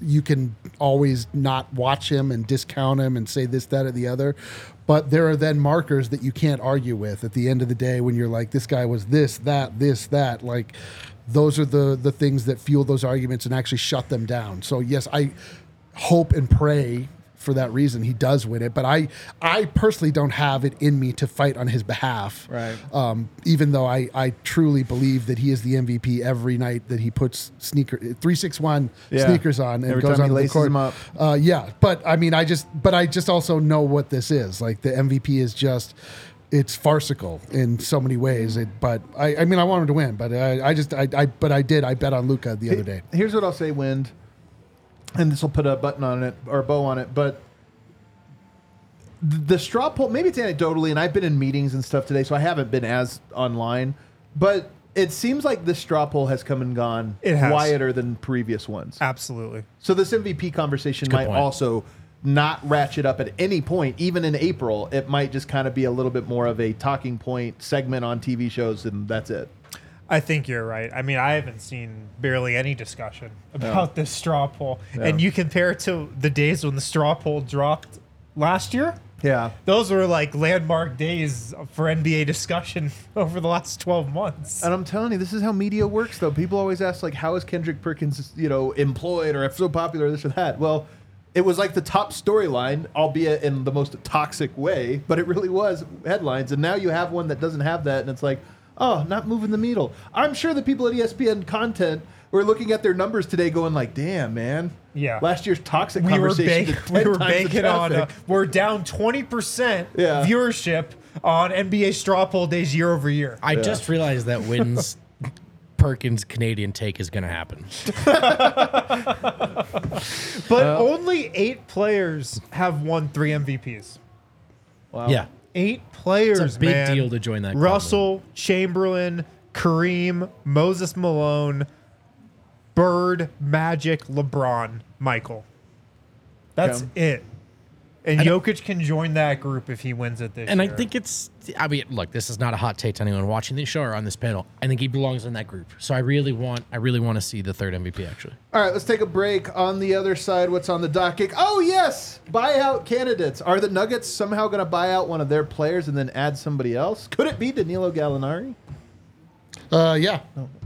you can always not watch him and discount him and say this, that, or the other. But there are then markers that you can't argue with at the end of the day when you're like, this guy was this, that, this, that. Like, those are the the things that fuel those arguments and actually shut them down. So yes, I hope and pray for that reason he does win it. But I I personally don't have it in me to fight on his behalf. Right. Um, even though I, I truly believe that he is the MVP every night that he puts sneaker three six one Yeah. sneakers on and Every goes time he on the laces court. up. Uh, yeah, but I mean, I just but I just also know what this is. Like the MVP is just it's farcical in so many ways. It, but I, I mean, I want him to win, but I, I just, I, I, but I did. I bet on Luka the other day. Here's what I'll say, Wind, and this will put a button on it or a bow on it, but the straw poll, maybe it's anecdotally, and I've been in meetings and stuff today, so I haven't been as online, but it seems like this straw poll has come and gone It has. quieter than previous ones. Absolutely. So this MVP conversation might point. also not ratchet up at any point, even in April. It might just kind of be a little bit more of a talking point segment on TV shows, and that's it. I think you're right. I mean, I haven't seen barely any discussion about this straw poll. And you compare it to the days when the straw poll dropped last year. Yeah. Those were like landmark days for NBA discussion over the last 12 months. And I'm telling you, this is how media works, though. People always ask, like, how is Kendrick Perkins, you know, employed or if so popular, this or that? Well, it was like the top storyline, albeit in the most toxic way, but it really was headlines. And now you have one that doesn't have that, and it's like, oh, not moving the needle. I'm sure the people at ESPN content were looking at their numbers today, going like, damn, man. Yeah. Last year's toxic we were, conversation. bank- did 10 we were times banking on, uh, we're down 20% Yeah. viewership on NBA straw poll days year over year. I just realized that Wind's Perkins Canadian take is going to happen. But only eight players have won three MVPs. Wow. Yeah. Eight players, It's a big man. deal to join that club, Russell, Chamberlain, Kareem, Moses Malone, Bird, Magic, LeBron, Michael. That's it. And Jokic can join that group if he wins it this year. And I think it's, I mean, look, this is not a hot take to anyone watching the show or on this panel. I think he belongs in that group. So I really want, I really want to see the third MVP actually. All right, let's take a break. On the other side, what's on the docket? Oh, yes, buyout candidates. Are the Nuggets somehow going to buy out one of their players and then add somebody else? Could it be Danilo Gallinari? Uh, yeah.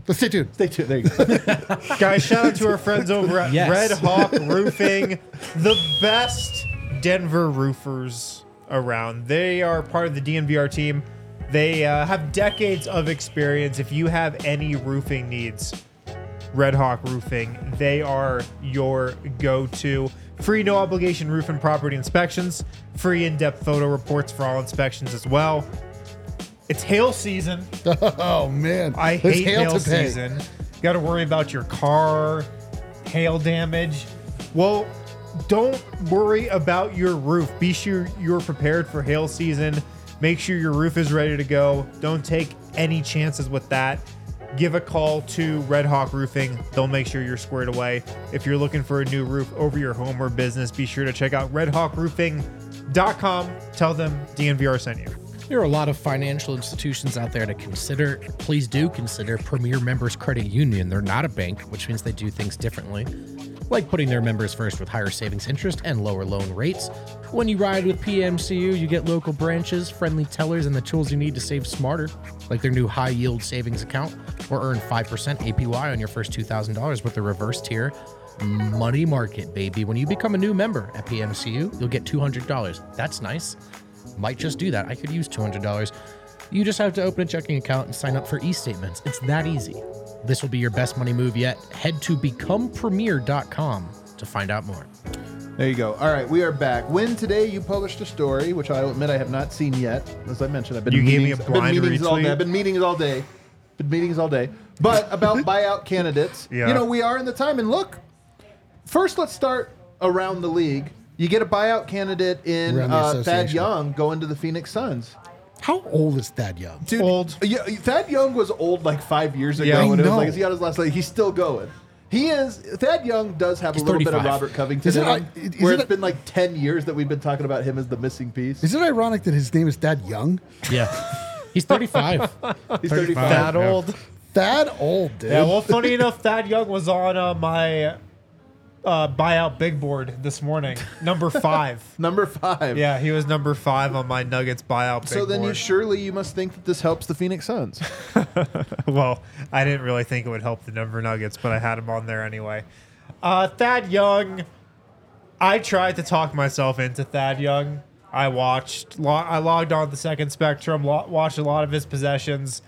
Let's stay tuned. Stay tuned. There you go. Guys, shout out to our friends over at Yes. Red Hawk Roofing, the best Denver roofers around. They are part of the DNVR team. They uh, have decades of experience. If you have any roofing needs, Red Hawk Roofing, they are your go to. Free no obligation roof and property inspections, free in depth photo reports for all inspections as well. It's hail season. Oh man, I There's hate hail, pay. season. Got to worry about your car, hail damage. Well, don't worry about your roof. Be sure you're prepared for hail season. Make sure your roof is ready to go. Don't take any chances with that. Give a call to Red Hawk Roofing. They'll make sure you're squared away. If you're looking for a new roof over your home or business, be sure to check out redhawkroofing.com. Tell them DNVR sent you. There are a lot of financial institutions out there to consider. Please do consider Premier Members Credit Union. They're not a bank, which means they do things differently, like putting their members first with higher savings interest and lower loan rates. When you ride with PMCU, you get local branches, friendly tellers, and the tools you need to save smarter, like their new high yield savings account, or earn 5% APY on your first $2,000 with the reverse tier. Money market, baby. When you become a new member at PMCU, you'll get $200. That's nice might just do that. I could use $200. You just have to open a checking account and sign up for e statements. It's that easy. This will be your best money move yet. Head to becomepremier.com to find out more. there you go. All right, we are back. When today you published a story, which I'll admit I have not seen yet. As I mentioned, I've been You in gave me meetings, a I've been blind meetings all day. I've been meetings all day. Been meetings all day. But about buyout candidates, Yeah. you know, we are in the time. And look, first let's start around the league. You get a buyout candidate in Around the uh, Thad association. Young going to the Phoenix Suns. How old is Thad Young? Dude, Old. Yeah, Thad Young was old like five years ago, Yeah, I and it was know. like, is he on his last leg? He's still going. He is. Thad Young does have He's a little bit of Robert Covington Is it in him, I- is where it it's a- been like ten years that we've been talking about him as the missing piece. Is it ironic that his name is Thad Young? Yeah. He's 35. He's 35. thirty-five. That Yeah. old. Thad old, dude. Yeah, well, funny enough, Thad Young was on uh, my uh, buyout big board this morning, number five. Number five. yeah, he was number five on my Nuggets buyout big So then you surely you must think that this helps the Phoenix Suns. well, I didn't really think it would help the Denver Nuggets, but I had him on there anyway. Uh, Thad Young, I tried to talk myself into Thad Young. I watched, lo- I logged on the second spectrum, lo- watched a lot of his possessions.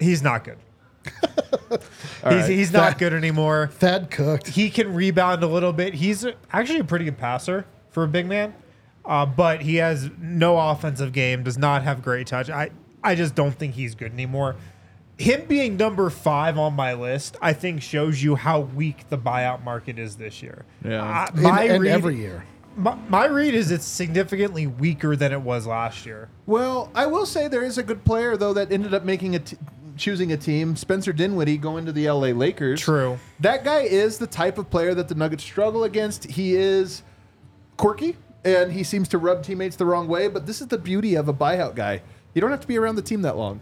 He's not good. he's, right. he's not Thad- good anymore. Thad cooked. he can rebound a little bit. He's actually a pretty good passer for a big man. uh, but he has no offensive game, does not have great touch. I, I just don't think he's good anymore. Him being number five on my list, I think shows you how weak the buyout market is this year. Yeah. Uh, And, my and read- every year. My, my read is it's significantly weaker than it was last year. Well, I will say there is a good player though that ended up making a t- choosing a team. Spencer Dinwiddie going to the LA Lakers. True. That guy is the type of player that the Nuggets struggle against. He is quirky and he seems to rub teammates the wrong way. But this is the beauty of a buyout guy. You don't have to be around the team that long.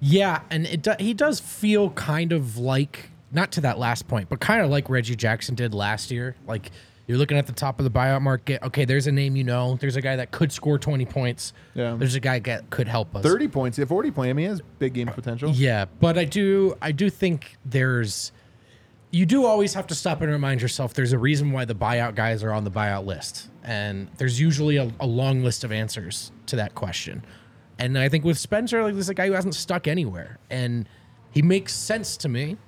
Yeah, and it do, he does feel kind of like not to that last point, but kind of like Reggie Jackson did last year. Like you're looking at the top of the buyout market. Okay, there's a name you know. There's a guy that could score 20 points. Yeah. There's a guy that could help us. Thirty points, if forty points. I mean, he has big game potential. Yeah, but I do I do think there's you do always have to stop and remind yourself there's a reason why the buyout guys are on the buyout list. And there's usually a, a long list of answers to that question. And I think with Spencer, like this is a guy who hasn't stuck anywhere. And he makes sense to me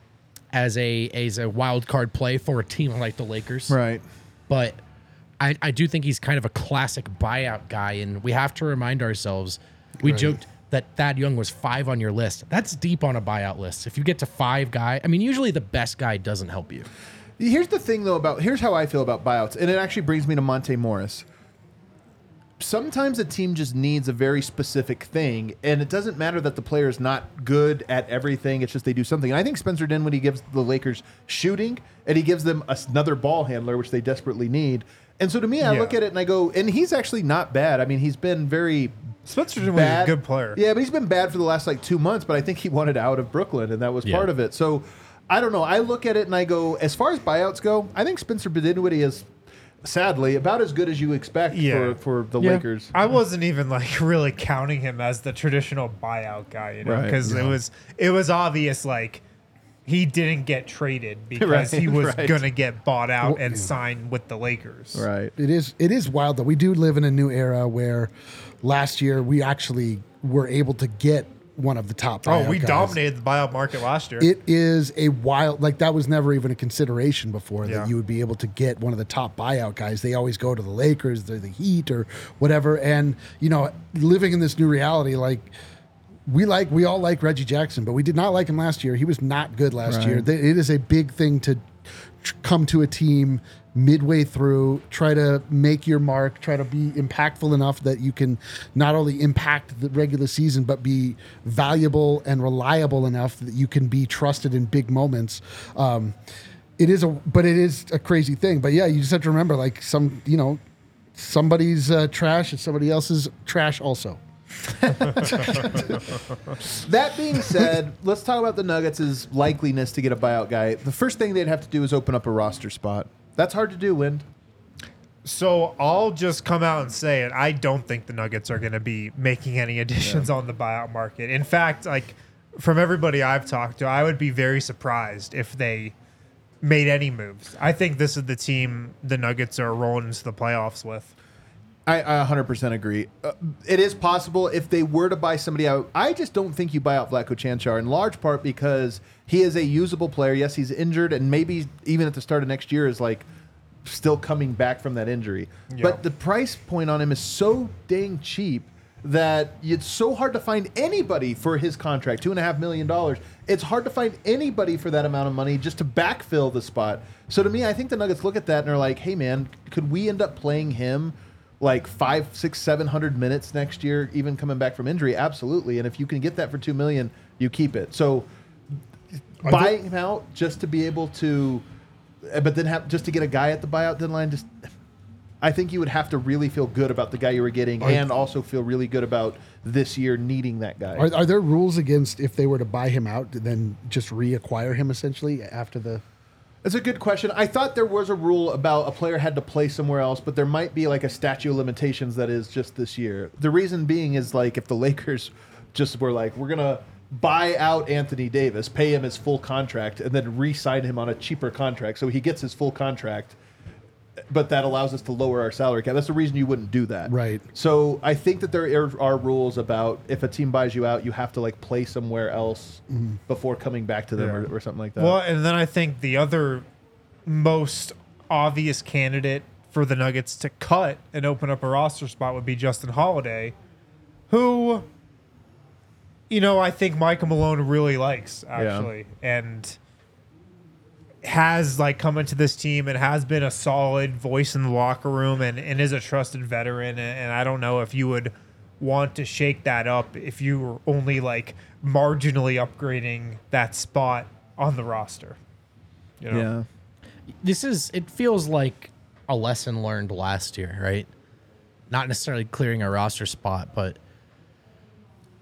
as a as a wild card play for a team like the Lakers Right. But I, I do think he's kind of a classic buyout guy, and we have to remind ourselves. We joked that Thad Young was five on your list. That's deep on a buyout list. If you get to five guy, I mean, usually the best guy doesn't help you. Here's the thing, though, about here's how I feel about buyouts, and it actually brings me to Monte Morris. Sometimes a team just needs a very specific thing, and it doesn't matter that the player is not good at everything. It's just they do something. And I think Spencer Dinwiddie gives the Lakers shooting, and he gives them another ball handler, which they desperately need. And so to me, I Yeah. look at it and I go, and he's actually not bad. I mean, he's been very Spencer Dinwiddie's a bad. good player. Yeah, but he's been bad for the last like two months. But I think he wanted out of Brooklyn, and that was Yeah. part of it. So I don't know. I look at it and I go, as far as buyouts go, I think Spencer Dinwiddie is sadly about as good as you expect Yeah. for, for the Yeah. Lakers. I wasn't even like really counting him as the traditional buyout guy, you know, Right. because it was it was obvious like he didn't get traded because Right, he was right. gonna get bought out Well, and yeah. signed with the Lakers. Right. It is it is wild that we do live in a new era where last year we actually were able to get one of the top. Oh, we guys. dominated the buyout market last year. It is a wild like that was never even a consideration before Yeah. that you would be able to get one of the top buyout guys. They always go to the Lakers, or the Heat, or whatever. And you know, living in this new reality, like we like we all like Reggie Jackson, but we did not like him last year. He was not good last Right. year. It is a big thing to come to a team midway through, try to make your mark, try to be impactful enough that you can not only impact the regular season but be valuable and reliable enough that you can be trusted in big moments. Um, it is a, but it is a crazy thing. But yeah, you just have to remember, like some, you know, somebody's uh, trash and somebody else's trash also. That being said, let's talk about the Nuggets' likeliness to get a buyout guy. The first thing they'd have to do is open up a roster spot. That's hard to do, Wind. So I'll just come out and say it. I don't think the Nuggets are going to be making any additions on the buyout market. In fact, like from everybody I've talked to, I would be very surprised if they made any moves. I think this is the team the Nuggets are rolling into the playoffs with. I, I 100% agree. Uh, it is possible if they were to buy somebody out. I just don't think you buy out Vlatko Čančar in large part because he is a usable player. Yes, he's injured, and maybe even at the start of next year is like still coming back from that injury. Yeah. But the price point on him is so dang cheap that it's so hard to find anybody for his contract two and a half million dollars. It's hard to find anybody for that amount of money just to backfill the spot. So to me, I think the Nuggets look at that and are like, "Hey, man, could we end up playing him?" Like five, six, seven hundred minutes next year, even coming back from injury, absolutely. And if you can get that for two million, you keep it. So buying him out just to be able to, but then have just to get a guy at the buyout deadline, just I think you would have to really feel good about the guy you were getting, and also feel really good about this year needing that guy. Are, are there rules against if they were to buy him out, then just reacquire him essentially after the? That's a good question. I thought there was a rule about a player had to play somewhere else, but there might be like a statute of limitations that is just this year. The reason being is like if the Lakers just were like, we're gonna buy out Anthony Davis, pay him his full contract, and then re-sign him on a cheaper contract, so he gets his full contract. But that allows us to lower our salary cap. That's the reason you wouldn't do that. Right. So I think that there are, are rules about if a team buys you out, you have to like play somewhere else mm-hmm. before coming back to them Yeah. or, or something like that. Well, and then I think the other most obvious candidate for the Nuggets to cut and open up a roster spot would be Justin Holiday, who, you know, I think Michael Malone really likes actually, and has like come into this team and has been a solid voice in the locker room and, and is a trusted veteran. And, and I don't know if you would want to shake that up if you were only like marginally upgrading that spot on the roster. You know? Yeah. this is it feels like a lesson learned last year, right? Not necessarily clearing a roster spot, but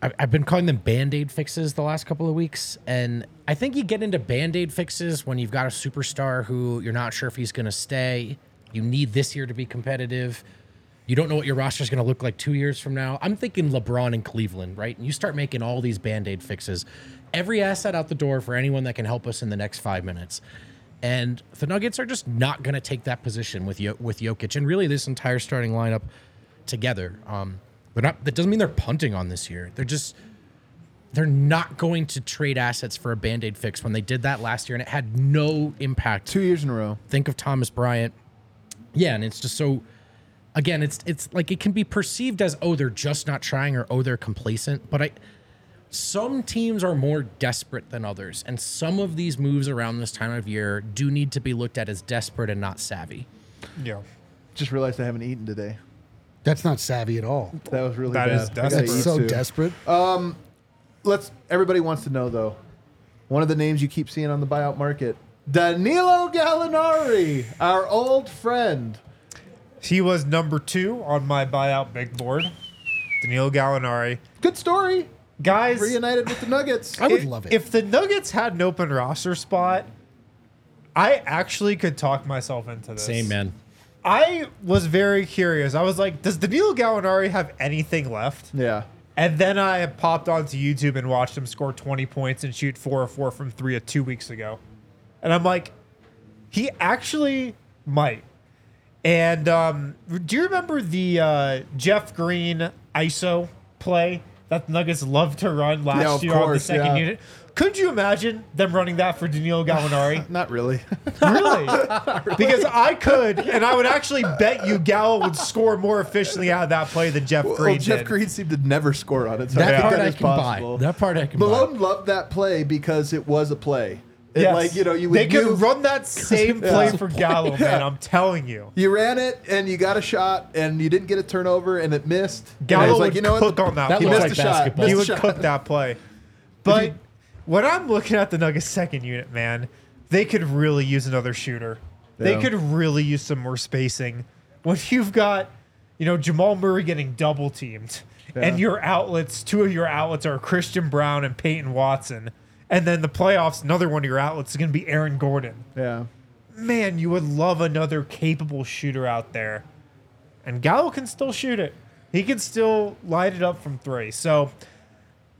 I've been calling them band aid fixes the last couple of weeks. And I think you get into band aid fixes when you've got a superstar who you're not sure if he's going to stay. You need this year to be competitive. You don't know what your roster is going to look like two years from now. I'm thinking LeBron in Cleveland, right? And you start making all these band aid fixes. Every asset out the door for anyone that can help us in the next five minutes. And the Nuggets are just not going to take that position with Yo- with Jokic and really this entire starting lineup together. Um, they're not. That doesn't mean they're punting on this year. They're just they're not going to trade assets for a band aid fix when they did that last year and it had no impact. Two years in a row. Think of Thomas Bryant. Yeah, and it's just so. Again, it's it's like it can be perceived as oh they're just not trying or oh they're complacent, but I. Some teams are more desperate than others, and some of these moves around this time of year do need to be looked at as desperate and not savvy. Yeah. Just realized I haven't eaten today. That's not savvy at all. That was really That bad. is I gotta desperate. That's eat so soon. desperate. Um, let's. Everybody wants to know though. One of the names you keep seeing on the buyout market, Danilo Gallinari, our old friend. He was number two on my buyout big board. Danilo Gallinari. Good story. Guys, Reunited with the Nuggets. I would if, love it. If the Nuggets had an open roster spot, I actually could talk myself into this. Same man. I was very curious. I was like, does Danilo Gallinari have anything left? Yeah. And then I popped onto YouTube and watched him score 20 points and shoot 4 or 4 from 3 two weeks ago. And I'm like, he actually might. And um, do you remember the uh, Jeff Green ISO play that the Nuggets loved to run last Yeah, of year on the second yeah. unit? Could you imagine them running that for Danilo Gallinari? Not really. really? Because I could, and I would actually bet you Gallo would score more efficiently out of that play than Jeff Green well, Jeff did. Green seemed to never score on it. So That I think part that I is can possible. buy. That part I can buy. Malone loved that play because it was a play. It, Yes. Like you know, you would they could move- run that same Yeah. play for Gallo, man. Yeah. I'm telling you. You ran it and you got a shot and you didn't get a turnover and it missed. Gallo was would like, you know cook what? on that. That He missed like a shot. basketball. he would shot. cook that play. But when I'm looking at the Nuggets second unit, man, they could really use another shooter. They Yeah. could really use some more spacing. When you've got, you know, Jamal Murray getting double teamed, and your outlets, two of your outlets are Christian Braun and Peyton Watson, and then the playoffs, another one of your outlets is going to be Aaron Gordon. Yeah. Man, you would love another capable shooter out there. And Gallo can still shoot it. He can still light it up from three. So,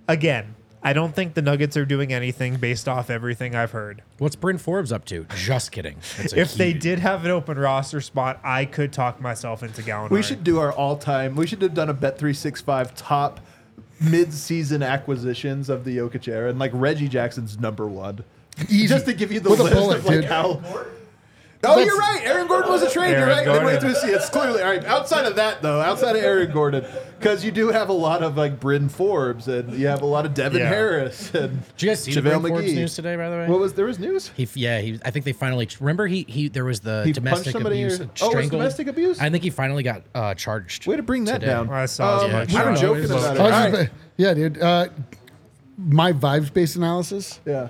again, I don't think the Nuggets are doing anything based off everything I've heard. What's Bryn Forbes up to? Just kidding. That's a If they did have an open roster spot, I could talk myself into Gallinari. We should do our all-time. We should have done a Bet three six five top mid-season acquisitions of the Jokic era, and like Reggie Jackson's number one. Easy. Just to give you the With list bullet, of like dude. how. Oh, you're right. Aaron Gordon was a trade. Aaron you're right. Gordon. Midway through the season, it's clearly all right. Outside of that, though, outside of Aaron Gordon, because you do have a lot of like Bryn Forbes, and you have a lot of Devin Yeah. Harris, and Did you guys see the JaVale Bryn Forbes McGee. news today? By the way, What was there was news? He, yeah, he. I think they finally remember he he. There was the He domestic somebody abuse, or- oh, it was domestic abuse? I think he finally got uh, charged. Way to bring that today. down. I saw Um, his we were joking was about it. I was All just- right. yeah, dude. Uh, my vibes based analysis. Yeah.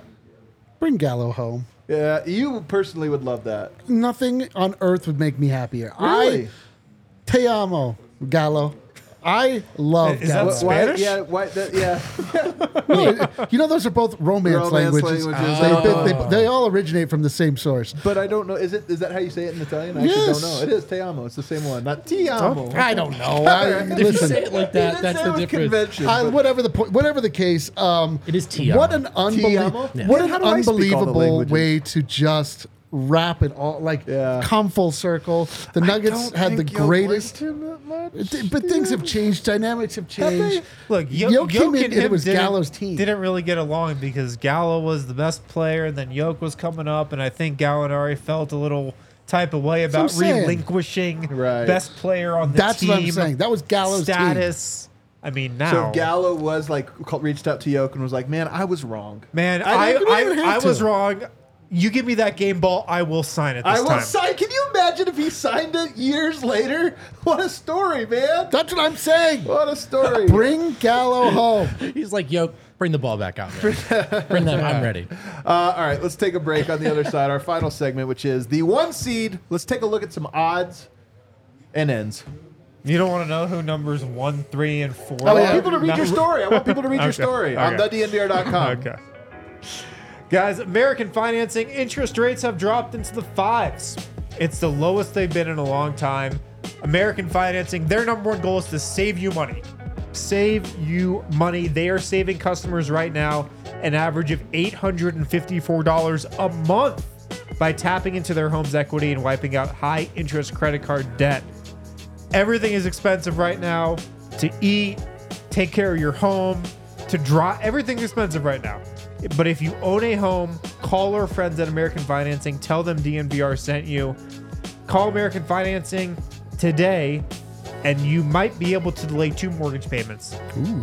Bring Gallo home. Yeah, you personally would love that. Nothing on earth would make me happier. Really? I te amo, Gallo. I love Is that Gallo. Why- Spanish? yeah, why, that, yeah. No, you know, those are both romance, Romance languages. languages. They, Oh. they, they, they all originate from the same source. But I don't know. Is it? Is that how you say it in Italian? I actually don't know. It is te amo. It's the same one, not ti amo. I don't know. I, If you listen, say it like that, that's the difference. Convention, I, but- whatever the point, whatever the case, um, It is Ti What amo. an unbelievable, amo? Yeah. what Yeah, an how do I speak all the unbelievable languages? way to just wrap it all, like Yeah. come full circle. The Nuggets had the greatest, liked him that much, Th- but things have changed. Dynamics have changed. Look, Yo- Yoke came in and and it him was didn't- Gallo's team. Didn't really get along because Gallo was the best player, and then Yoke was coming up, and I think Gallinari felt a little type of way about relinquishing Right. best player on the That's team. what I'm saying. That was Gallo's team. status. I mean, now So Gallo was like called, reached out to Yoke and was like, "Man, I was wrong. Man, I I didn't I, I, was wrong. You give me that game ball, I will sign it this I will time. sign. Can you imagine if he signed it years later? What a story, man! That's what I'm saying. What a story. Bring Gallo home. He's like, yo, bring the ball back out. man. bring them. I'm ready. Uh, all right, let's take a break on the other side. Our final segment, which is the one seed. Let's take a look at some odds and ends. You don't want to know who numbers one, three, and four. I want yeah. people to read your story. I want people to read your Okay, story on okay. thednvr.com. Okay. Guys, American financing interest rates have dropped into the fives. It's the lowest they've been in a long time. American financing, their number one goal is to save you money. Save you money. They are saving customers right now an average of $854 a month by tapping into their home's equity and wiping out high interest credit card debt. Everything is expensive right now to eat, take care of your home, to draw. Everything's expensive right now. But if you own a home, call our friends at American Financing. Tell them DNVR sent you. Call American Financing today, and you might be able to delay two mortgage payments.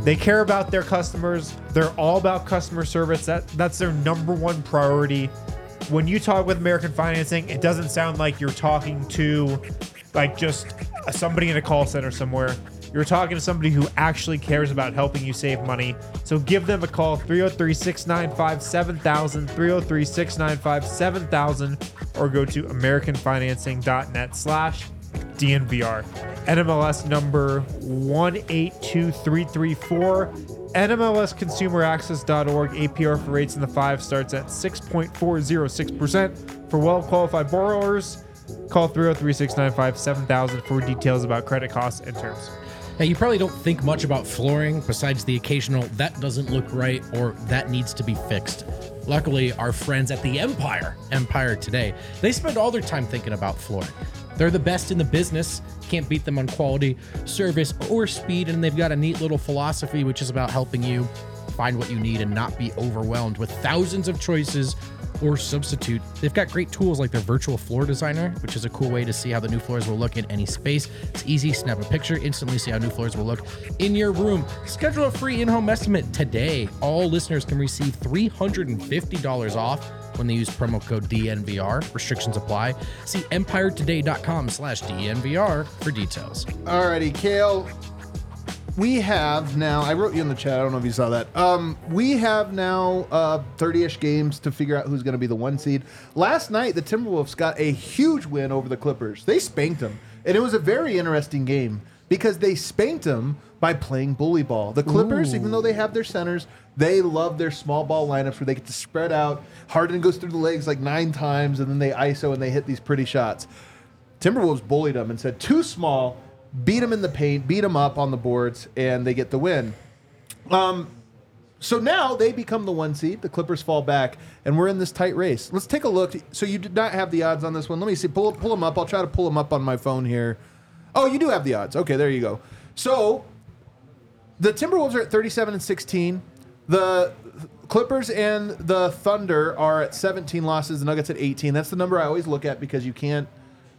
They care about their customers. They're all about customer service. That that's their number one priority. When you talk with American Financing, it doesn't sound like you're talking to like just somebody in a call center somewhere. You're talking to somebody who actually cares about helping you save money. So give them a call 303 695 7000, 303 695 7000, or go to AmericanFinancing.net slash DNVR. NMLS number 182334. NMLSConsumerAccess.org. APR for rates in the five starts at 6.406%. For well qualified borrowers, call 303 695 7000 for details about credit costs and terms. Now, you probably don't think much about flooring besides the occasional that doesn't look right or that needs to be fixed. Luckily, our friends at the Empire, Empire Today, they spend all their time thinking about flooring. They're the best in the business, can't beat them on quality, service, or speed, and they've got a neat little philosophy which is about helping you find what you need and not be overwhelmed with thousands of choices or substitute. They've got great tools like their virtual floor designer, which is a cool way to see how the new floors will look in any space. It's easy, snap a picture, instantly see how new floors will look in your room. Schedule a free in-home estimate today. All listeners can receive $350 off when they use promo code DNVR. Restrictions apply. See empiretoday.com slash DNVR for details. Alrighty, Kale. We have now. I wrote you in the chat. I don't know if you saw that. Um, we have now uh, 30-ish games to figure out who's going to be the one seed. Last night, the Timberwolves got a huge win over the Clippers. They spanked them, and it was a very interesting game because they spanked them by playing bully ball. The Clippers, even though they have their centers, they love their small ball lineups where they get to spread out. Harden goes through the legs like nine times, and then they ISO and they hit these pretty shots. Timberwolves bullied them and said too small, beat them in the paint, beat them up on the boards, and they get the win. Um, so now they become the one seed. The Clippers fall back, and we're in this tight race. Let's take a look. So you did not have the odds on this one. Let me see. Pull pull them up. I'll try to pull them up on my phone here. Oh, you do have the odds. Okay, there you go. So the Timberwolves are at 37 and 16. The Clippers and the Thunder are at 17 losses. The Nuggets at 18. That's the number I always look at because you can't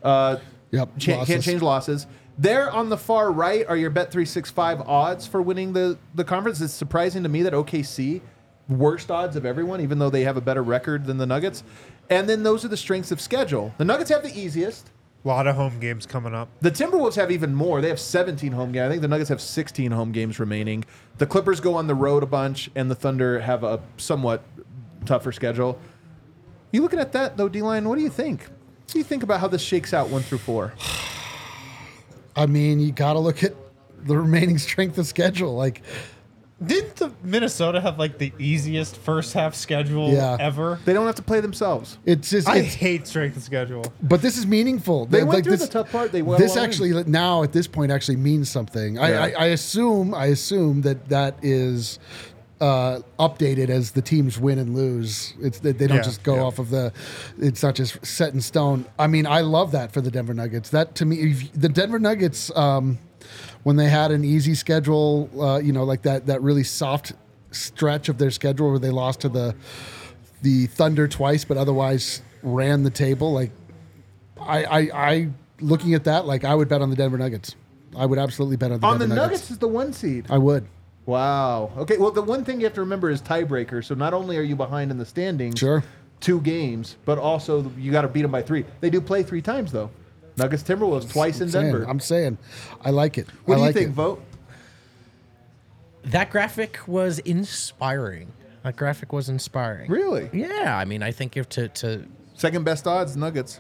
uh, Yep, cha- can't change losses. There on the far right are your Bet three six five odds for winning the the conference. It's surprising to me that OKC worst odds of everyone, even though they have a better record than the Nuggets. And then those are the strengths of schedule. The Nuggets have the easiest. A lot of home games coming up. The Timberwolves have even more. They have 17 home games. I think the Nuggets have 16 home games remaining. The Clippers go on the road a bunch, and the Thunder have a somewhat tougher schedule. You looking at that though, D line? What do you think? What do you think about how this shakes out one through four? I mean, you got to look at the remaining strength of schedule. Like, Didn't the Minnesota have like the easiest first half schedule Yeah. ever? They don't have to play themselves. it's just, I it's, hate strength of schedule. but this is meaningful. They Like went through this- the tough part. They well this aligned. actually now at this point actually means something. I, I, I assume I assume that that is uh, updated as the teams win and lose. It's that they don't Yeah, just go yeah. off of the. It's not just set in stone. I mean, I love that for the Denver Nuggets. That to me, if, the Denver Nuggets um, when they had an easy schedule, uh, you know, like that that really soft stretch of their schedule where they lost to the the Thunder twice, but otherwise ran the table like I, I, I, looking at that, like I would bet on the Denver Nuggets. I would absolutely bet on the Nuggets. On the Denver Nuggets is the one seed. I would. Wow. Okay. Well, the one thing you have to remember is tiebreaker. So not only are you behind in the standings, Sure. two games, but also you got to beat them by three. They do play three times though. Nuggets Timberwolves twice in I'm saying, Denver. I'm saying, I like it. what I do you like think, it. Vogt? That graphic was inspiring. That graphic was inspiring. Really? Yeah, I mean, I think if to to Second best odds, Nuggets.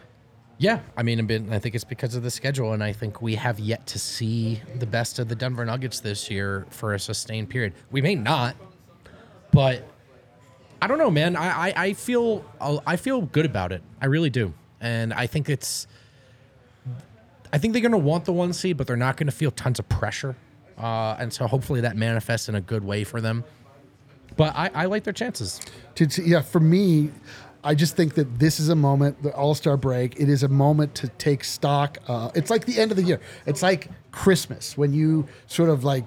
Yeah, I mean, I think it's because of the schedule, and I think we have yet to see the best of the Denver Nuggets this year for a sustained period. We may not, but I don't know, man. I I, I feel I feel good about it. I really do, and I think it's. I think they're going to want the one seed, but they're not going to feel tons of pressure, uh, and so hopefully that manifests in a good way for them. But I, I like their chances. yeah, for me, I just think that this is a moment, the All Star break. It is a moment to take stock. Uh, it's like the end of the year. It's like Christmas when you sort of like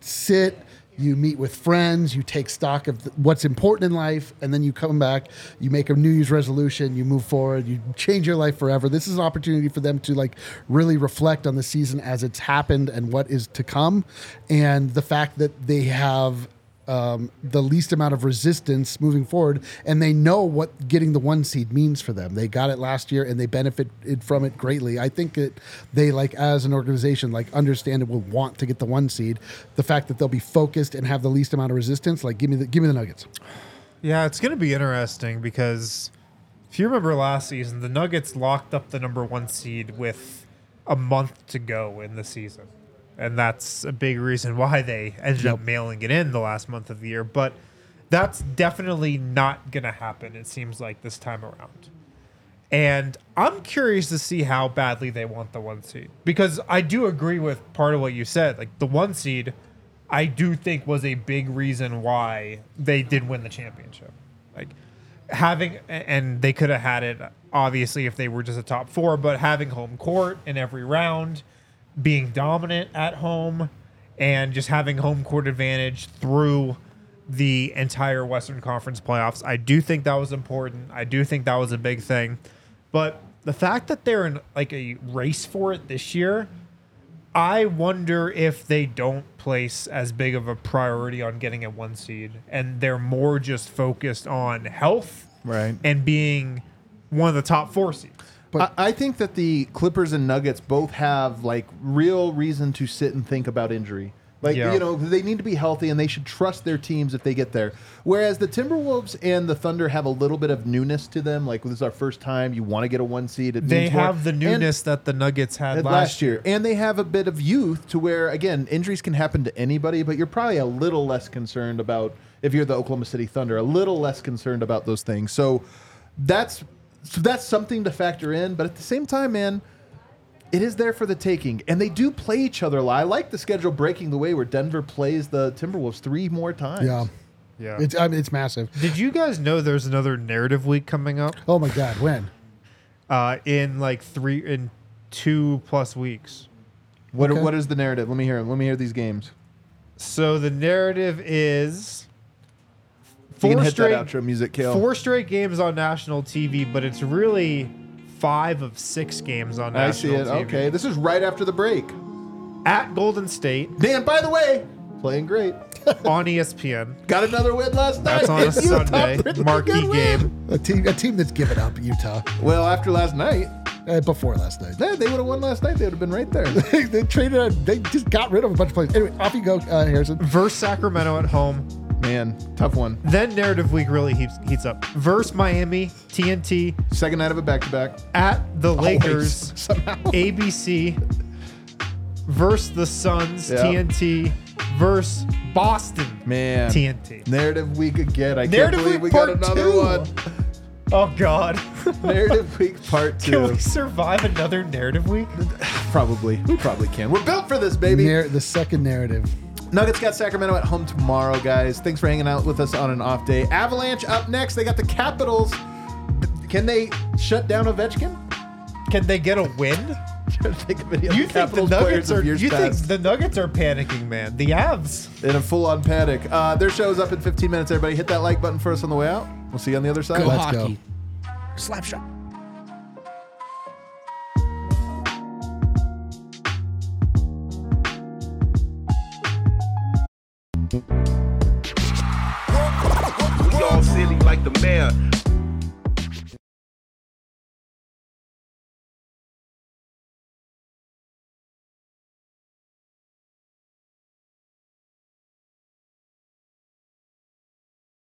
sit, you meet with friends, you take stock of what's important in life, and then you come back, you make a New Year's resolution, you move forward, you change your life forever. This is an opportunity for them to like really reflect on the season as it's happened and what is to come, and the fact that they have um, the least amount of resistance moving forward, and they know what getting the one seed means for them. They got it last year, and they benefited from it greatly. I think that they, like as an organization, like understand and will want to get the one seed. The fact that they'll be focused and have the least amount of resistance, like give me the give me the Nuggets. Yeah, it's going to be interesting because if you remember last season, the Nuggets locked up the number one seed with a month to go in the season. And that's a big reason why they ended up mailing it in the last month of the year. But that's definitely not going to happen, it seems like, this time around. And I'm curious to see how badly they want the one seed because I do agree with part of what you said. Like the one seed, I do think was a big reason why they did win the championship. Like having, and they could have had it obviously if they were just a top four, but having home court in every round, being dominant at home, and just having home court advantage through the entire Western Conference playoffs. I do think that was important. I do think that was a big thing. But the fact that they're in like a race for it this year, I wonder if they don't place as big of a priority on getting a one seed and they're more just focused on health Right. and being one of the top four seeds. But- I, I think that the Clippers and Nuggets both have like real reason to sit and think about injury. Like Yeah. you know, they need to be healthy and they should trust their teams if they get there. Whereas the Timberwolves and the Thunder have a little bit of newness to them. Like this is our first time. You want to get a one seed. It They means more. have the And- newness that the Nuggets had had last, year. And they have a bit of youth to where, again, injuries can happen to anybody, but you're probably a little less concerned about, if you're the Oklahoma City Thunder, a little less concerned about those things. So that's so that's something to factor in. But at the same time, man, it is there for the taking. And they do play each other a lot. I like the schedule breaking the way where Denver plays the Timberwolves three more times. Yeah, Yeah. it's I mean, it's massive. Did you guys know there's another narrative week coming up? Oh my God, when? Uh, in like three in two plus weeks. What, Okay. what is the narrative? Let me hear. Let me hear these games. So the narrative is You four can hit straight that outro music, Kale. four straight games on national TV, but it's really five of six games on I national see it. TV. Okay, this is right after the break. At Golden State Dan, by the way, playing great. on ESPN. Got another win last night. That's on a in Utah. Sunday. Pretty Marquee good win. game. A team, a team that's given up Utah Well, after last night, uh, before last night. yeah, they would have won last night. They would have been right there. they, they traded. They just got rid of a bunch of players. Anyway, off you go, uh, Harrison. Versus Sacramento at home. Man, tough one. Then narrative week really heats, heats up. Verse Miami, TNT, Second night of a back-to-back. at the Lakers, somehow. ABC, verse the Suns, Yeah. TNT, verse Boston, Man, TNT. narrative week again. I Narrative can't believe week we got part another two. one. Oh God. narrative week part two. Can two. we survive another narrative week? Probably, we probably can. We're built for this, baby. Narr- the second narrative. Nuggets got Sacramento at home tomorrow, guys. Thanks for hanging out with us on an off day. Avalanche up next. They got the Capitals. Can they shut down Ovechkin? Can they get a win? Trying to think of any You think the Capitals Nuggets players are? of years You think past. the Nuggets are panicking, man? The Avs. in a full-on panic. Uh, their show's up in 15 minutes. Everybody, hit that like button for us on the way out. We'll see you on the other side. Go Let's go. hockey. Slap shot. The mayor.